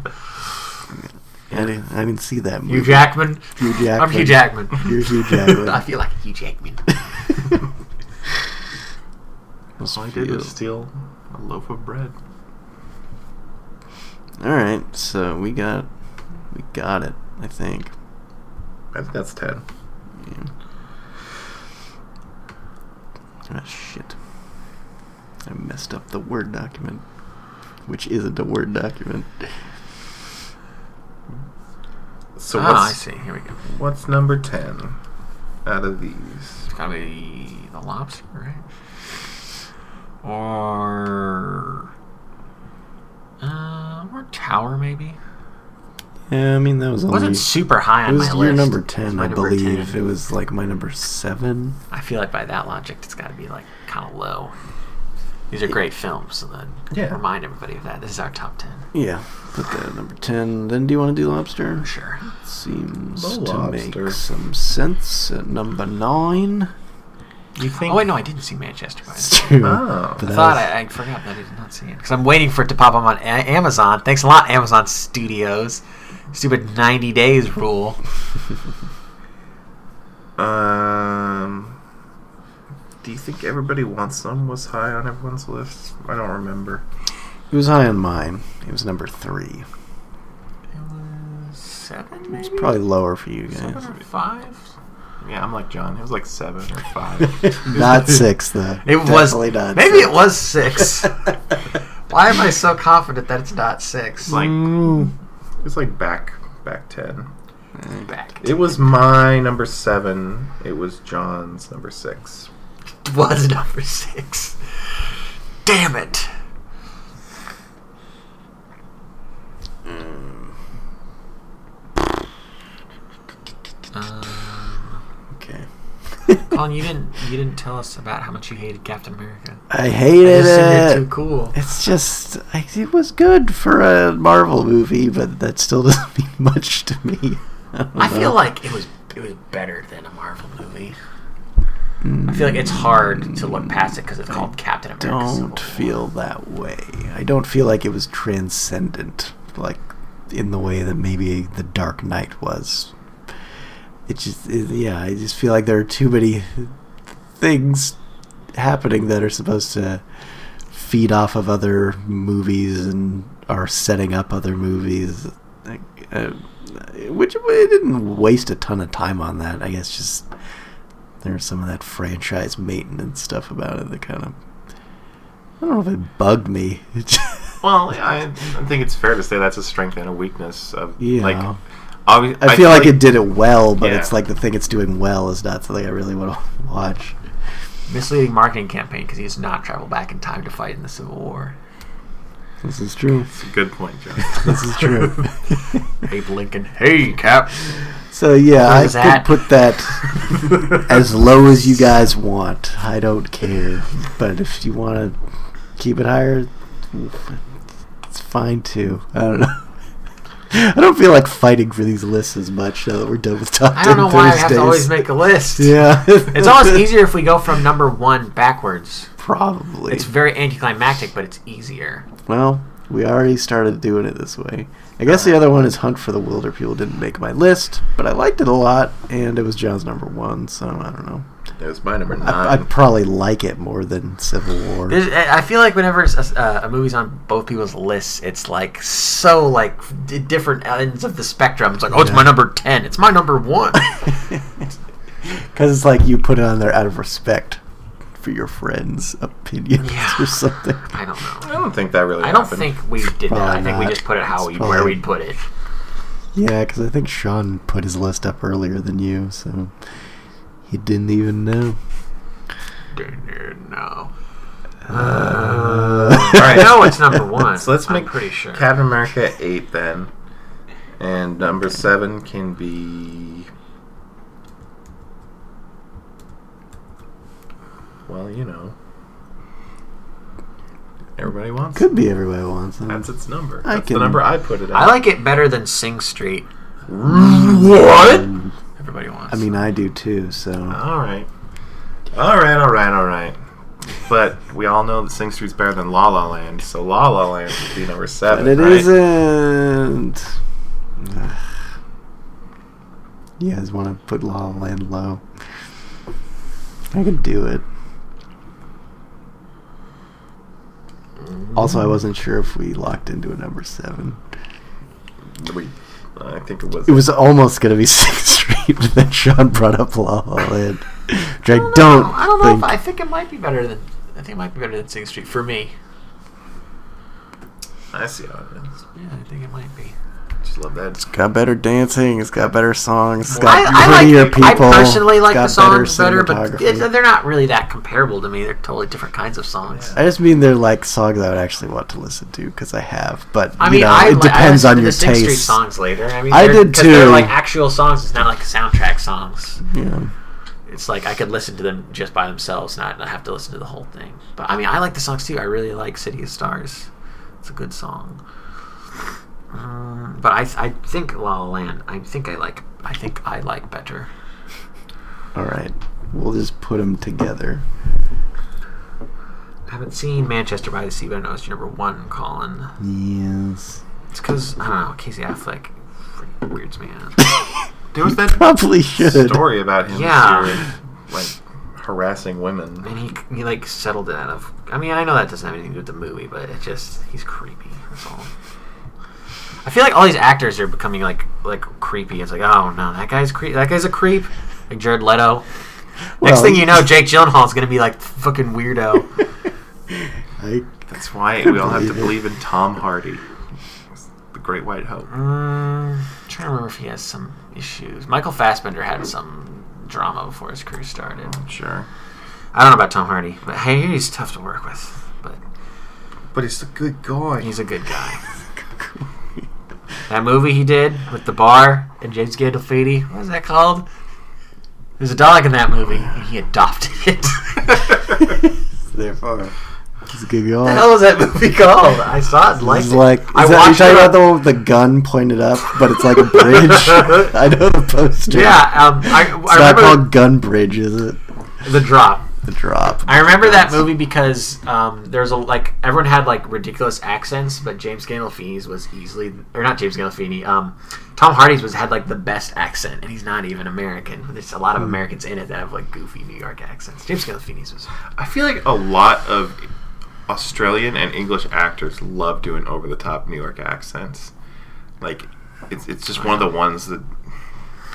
I didn't, I didn't see that movie. Hugh Jackman. Hugh Jackman. I'm Hugh Jackman. You're Hugh Jackman. I feel like Hugh Jackman. All I did was steal a loaf of bread. All right, so we got we got it. I think. I think that's ten. Yeah. Ah, shit. I messed up the Word document, which isn't a Word document. So ah, I what's see. Here we go. what's number ten out of these? It's gotta be the lobster, right? Or uh, or Tower maybe. Yeah, I mean that was It only. wasn't super high it on was my your list. number It was ten, I number believe. 10. It was like my number seven. I feel like by that logic, it's got to be like kind of low. These are great films, so then Yeah. remind everybody of that. This is our top ten. Yeah, put that at number ten. Then do you want to do lobster? Sure. Seems The to make some sense. At number nine. You think? Oh wait, no, I didn't see Manchester by the way. true. Oh. I that thought was- I, I forgot that I did not see it because I'm waiting for it to pop up on a- Amazon. Thanks a lot, Amazon Studios. Stupid 90 days rule. Um. Do you think everybody wants them was high on everyone's list? I don't remember. It was high on mine. It was number three. It was seven, It's maybe. probably lower for you seven guys. or five. Yeah, I'm like John. It was like seven or five. not six, though. It was Definitely not. maybe six. it was six. Why am I so confident that it's not six? like Mm. it's like back back ten. back. It was my number seven. It was John's number six. was number six. Damn it. Um, Okay. Colin, you didn't you didn't tell us about how much you hated Captain America. I It hated just seemed too it. cool. It's just, I, it was good for a Marvel movie, but that still doesn't mean much to me. I, I feel like it was it was better than a Marvel movie. I feel like it's hard to look past it because it's called Captain America. Don't feel that way. I don't feel like it was transcendent, like in the way that maybe The Dark Knight was. It just, it, yeah, I just feel like there are too many things happening that are supposed to feed off of other movies and are setting up other movies. Like, uh, which it didn't waste a ton of time on that. I guess just there's some of that franchise maintenance stuff about it that kind of I don't know if it bugged me. Well, I, I think it's fair to say that's a strength and a weakness of Yeah. like. Obvi- I, feel like, it did it well, but Yeah. it's like the thing it's doing well is not something I really want to watch. misleading marketing campaign because he does not travel back in time to fight in the Civil War. This is true. It's a good point, John. This is true. Abe Lincoln, hey Cap. So yeah, I could put that as low as you guys want. I don't care, but if you want to keep it higher, it's fine too. I don't know. I don't feel like fighting for these lists as much now that we're done with top I don't 10 know why I have to always make a list. Yeah, It's almost easier if we go from number one backwards. Probably. It's very anticlimactic, but it's easier. Well, we already started doing it this way. I guess the other one is Hunt for the Wilderpeople didn't make my list, but I liked it a lot, and it was John's number one, so I don't know. It was my number nine. I, I'd probably like it more than Civil War. There's, I I feel like whenever a, uh, a movie's on both people's lists, it's like so like d- different ends of the spectrum. It's like, oh, it's Yeah. my number ten. It's my number one. Because it's like you put it on there out of respect for your friends' opinions Yeah. or something. I don't know. I don't think that really I don't happened. think we did that. I Probably think we just put it how we where we'd put it. Yeah, because I think Sean put his list up earlier than you, so he didn't even know. No. Uh, All right. I know it's number one. So let's I'm make pretty sure. Captain America eight then, and number seven can be. Well, you know, everybody wants. Could be everybody wants it. That's its number. I That's the number I put it at. I like it better than Sing Street. what? Um, Everybody wants. I mean, I do too. So All right, all right, all right, all right. But we all know that Sing Street's better than La La Land, so La La Land would be number seven. but it right? not You guys want to put La La Land low? I can do it. Also, I wasn't sure if we locked into a number seven. We, I think it was. It was almost gonna be Sing Street, but then Sean brought up La La Land, which I I don't, don't know. I don't know. If, I think it might be better than. I think it might be better than Sing Street for me. I see how it is. Yeah, I think it might be. Just love that. It's got better dancing. It's got better songs. It's I, got I like. prettier I people. I personally like the songs better, but they're not really that comparable to me. They're totally different kinds of songs. I just mean they're like songs I would actually want to listen to because I have. But I you mean, know, I it depends I on your the Sing Street taste. songs later. I mean, I they're- did 'cause They're too. like actual songs. It's not like soundtrack songs. Yeah. It's like I could listen to them just by themselves, not not have to listen to the whole thing. But I mean, I like the songs too. I really like City of Stars. It's a good song. Um, but I I think La La Land. I think I like. I think I like better. All right, we'll just put them together. I haven't seen Manchester by the Sea, but I know it's your number one, Colin. Yes. It's because I don't know Casey Affleck freaking weirds me out. There was that Probably should. story about him Yeah. like harassing women. And he he like settled it out of. I mean, I know that doesn't have anything to do with the movie, but it just he's creepy. That's all. I feel like all these actors are becoming like like creepy. It's like, oh no, that guy's creep. That guy's a creep. Like Jared Leto. Next thing you know, Jake Gyllenhaal's gonna be like fucking weirdo. I, That's why we all have to Believe it. believe in Tom Hardy, the Great White Hope. Mm, trying to remember if he has some issues. Michael Fassbender had some drama before his career started. Sure, I don't know about Tom Hardy, but hey, he's tough to work with. But but he's a good guy. he's a good guy. That movie he did with the bar and James Gandolfini, what was that called? There's a dog in that movie, and he adopted it. therefore, he's a good guy. What the hell was that movie called? I saw it, liked It's like, is I that, you watched talking about the one with the gun pointed up, but it's like a bridge? I know the poster. yeah, um, I, It's I not remember called Gun Bridge, is it? the drop. The drop. I remember that movie because um, there's a like everyone had like ridiculous accents, but James Gandolfini's was easily or not James Gandolfini. Um, Tom Hardy's was had like the best accent, and he's not even American. There's a lot of Americans in it that have like goofy New York accents. James Gandolfini's was I feel like a lot of Australian and English actors love doing over the top New York accents. Like, it's it's just one of the ones that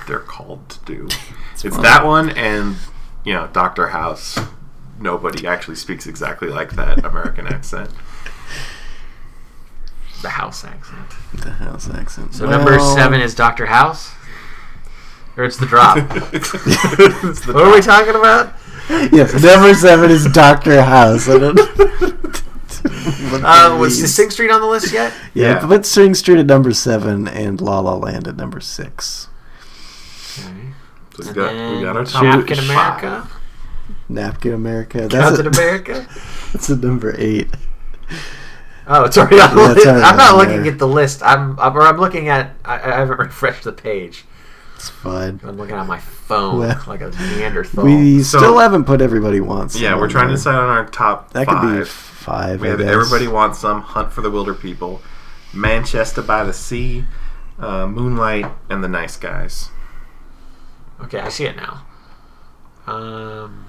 they're called to do. It's, fun. that one and you know Doctor House. Nobody actually speaks exactly like that American accent. the House accent. The house accent. So number seven is Doctor House, or it's the drop. It's the what are we talking about? Yes, number seven is Doctor House. I don't. Uh, was the Sing Street on the list yet? Yeah, Yeah. put Sing Street at number seven and La La Land at number six. So we And got, we got our top Napkin five. America, Napkin America. That's Captain a, America. That's a number eight. Oh, it's already on the Yeah, list. already I'm not on looking there. at the list. I'm, I'm or I'm looking at. I, I haven't refreshed the page. It's fine. I'm looking at my phone Well, like a Neanderthal. We So- still haven't put everybody wants. Yeah, we're on trying to there. decide on our top That five. could be five. We I have guess. Everybody Wants Some, Hunt for the Wilderpeople, Manchester by the Sea, uh, Moonlight, and The Nice Guys. Okay, I see it now. Um,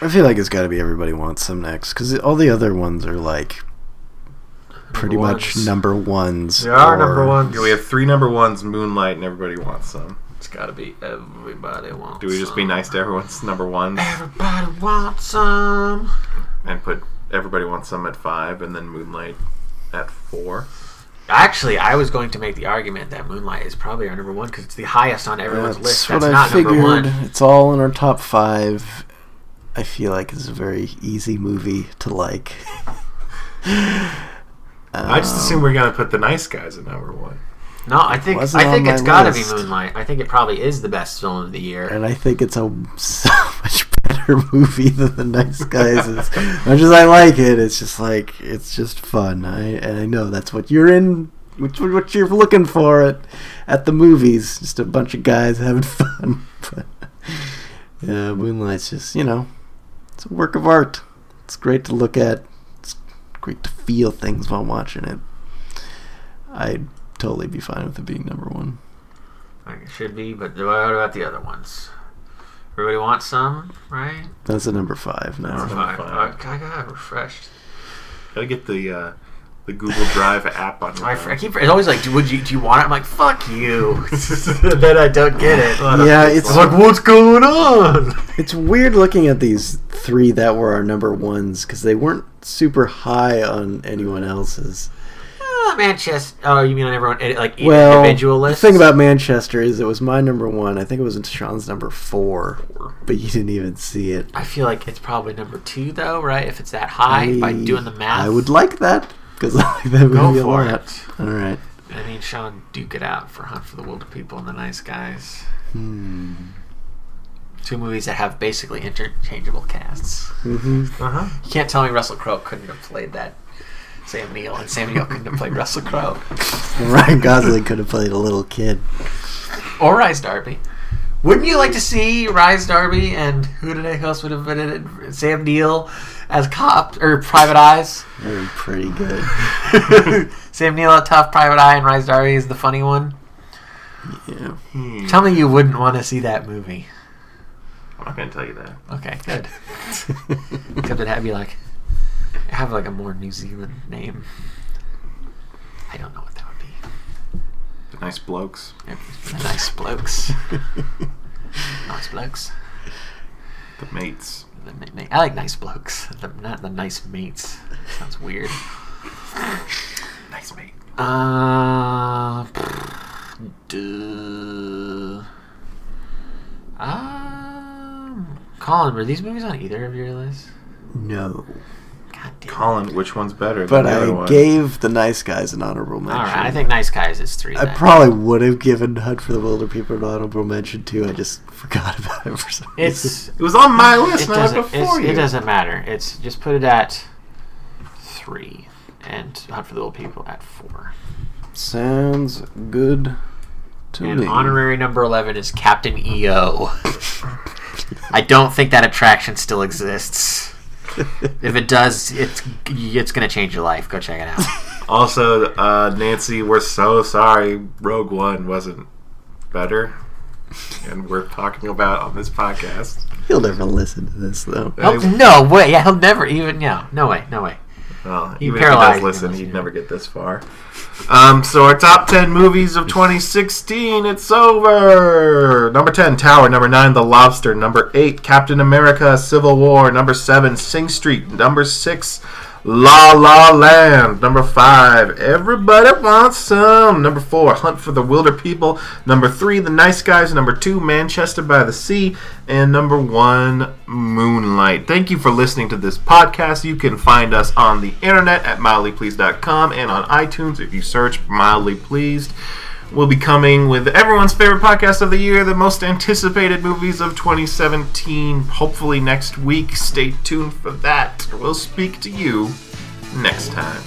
I feel like it's got to be Everybody Wants Some next because all the other ones are like pretty Number much ones. number ones. There are or- number ones. Yeah, we have three number ones, Moonlight, and everybody wants some. It's got to be everybody wants. Do we just be nice to everyone's number one Everybody wants some. and put everybody wants some at five, and then Moonlight at four? Actually, I was going to make the argument that Moonlight is probably our number one because it's the highest on everyone's That's list. what That's I figured. It's all in our top five. I feel like it's a very easy movie to like. I just Um, assume we're gonna put the nice guys at number one. No, I think I think it's got to be. Moonlight. I think it probably is the best film of the year. and I think it's a so much better movie than the Nice Guys. As much as I like it, it's just like it's just fun. I and I know that's what you're in, which what you're looking for at at the movies. Just a bunch of guys having fun. But yeah, Moonlight's just you know, it's a work of art. It's great to look at. It's great to feel things while watching it. I'd totally be fine with it being number one. Like it should be, but what about the other ones? Everybody wants some, right? That's a number five now. Number Five. five. I got refreshed. Gotta get the uh, the Google Drive app on. My I, phone. I keep. It's always like, do, would you? Do you want it? I'm like, fuck you. then I don't get it. Yeah, it's It's like, what's going on? It's weird looking at these three that were our number ones because they weren't super high on anyone else's. Uh, Manchester. Oh, you mean on everyone? eh, Like Well, individual the thing about Manchester is it was my number one. I think it was in Sean's number four, but you didn't even see it. I feel like it's probably number two, though, right? If it's that high, by I- doing the math. I would like that because I like that Go movie a for lot. it. All right. I mean, Sean duke it out for Hunt for the Wilderpeople and the Nice Guys. Hmm. Two movies that have basically interchangeable casts. hmm Uh huh. You can't tell me Russell Crowe couldn't have played that Sam Neill, and Sam Neill couldn't have played Russell Crowe. Ryan Gosling could have played a little kid. Or Rhys Darby. Wouldn't you like to see Rhys Darby and who did I else would have been in it? Sam Neill as cop or Private Eyes? They're pretty good. Sam Neill a Tough Private Eye and Rhys Darby is the funny one. Yeah. Hmm. Tell me you wouldn't want to see that movie. I'm not gonna tell you that. Okay, good. Except it'd have be like have like a more New Zealand name. I don't know what that would be. The nice blokes. The nice blokes. nice blokes. The mates. The ma- ma- I like nice blokes. The, not the nice mates. Sounds weird. Nice mate. Uh, duh. Um, Colin, were these movies on either of your lists? No. God damn. Colin, which one's better? But than the other I one? gave the nice guys an honorable mention. All right, I think Nice Guys is three. I then. probably would have given Hunt for the Wilderpeople an honorable mention too. I just forgot about it for some reason. It's It was on my list, it not doesn't before you. it doesn't matter. It's just put it at three, and Hunt for the Little People at four. Sounds good to me. And me. honorary number eleven is Captain EO. I don't think that attraction still exists. If it does, it's it's gonna change your life. Go check it out. Also, uh, Nancy, we're so sorry Rogue One wasn't better, and we're talking about on this podcast. He'll never listen to this though. Oh, no way! Yeah, he'll never even. Yeah, no way, no way. Well, even if he does listen, he'd never get this far. Um, so our top ten movies of 2016, it's over. Number 10, Tower. Number 9, The Lobster. Number 8, Captain America: Civil War. Number 7, Sing Street. Number 6, La La Land. Number 5, Everybody Wants Some. Number 4, Hunt for the Wilderpeople. Number 3, The Nice Guys. Number 2, Manchester by the Sea. And number 1, Moonlight. Thank you for listening to this podcast. You can find us on the internet at mildlypleased.com and on iTunes if you search Mildly Pleased. We'll be coming with everyone's favorite podcast of the year, the most anticipated movies of 2017, hopefully next week. Stay tuned for that. We'll speak to you next time.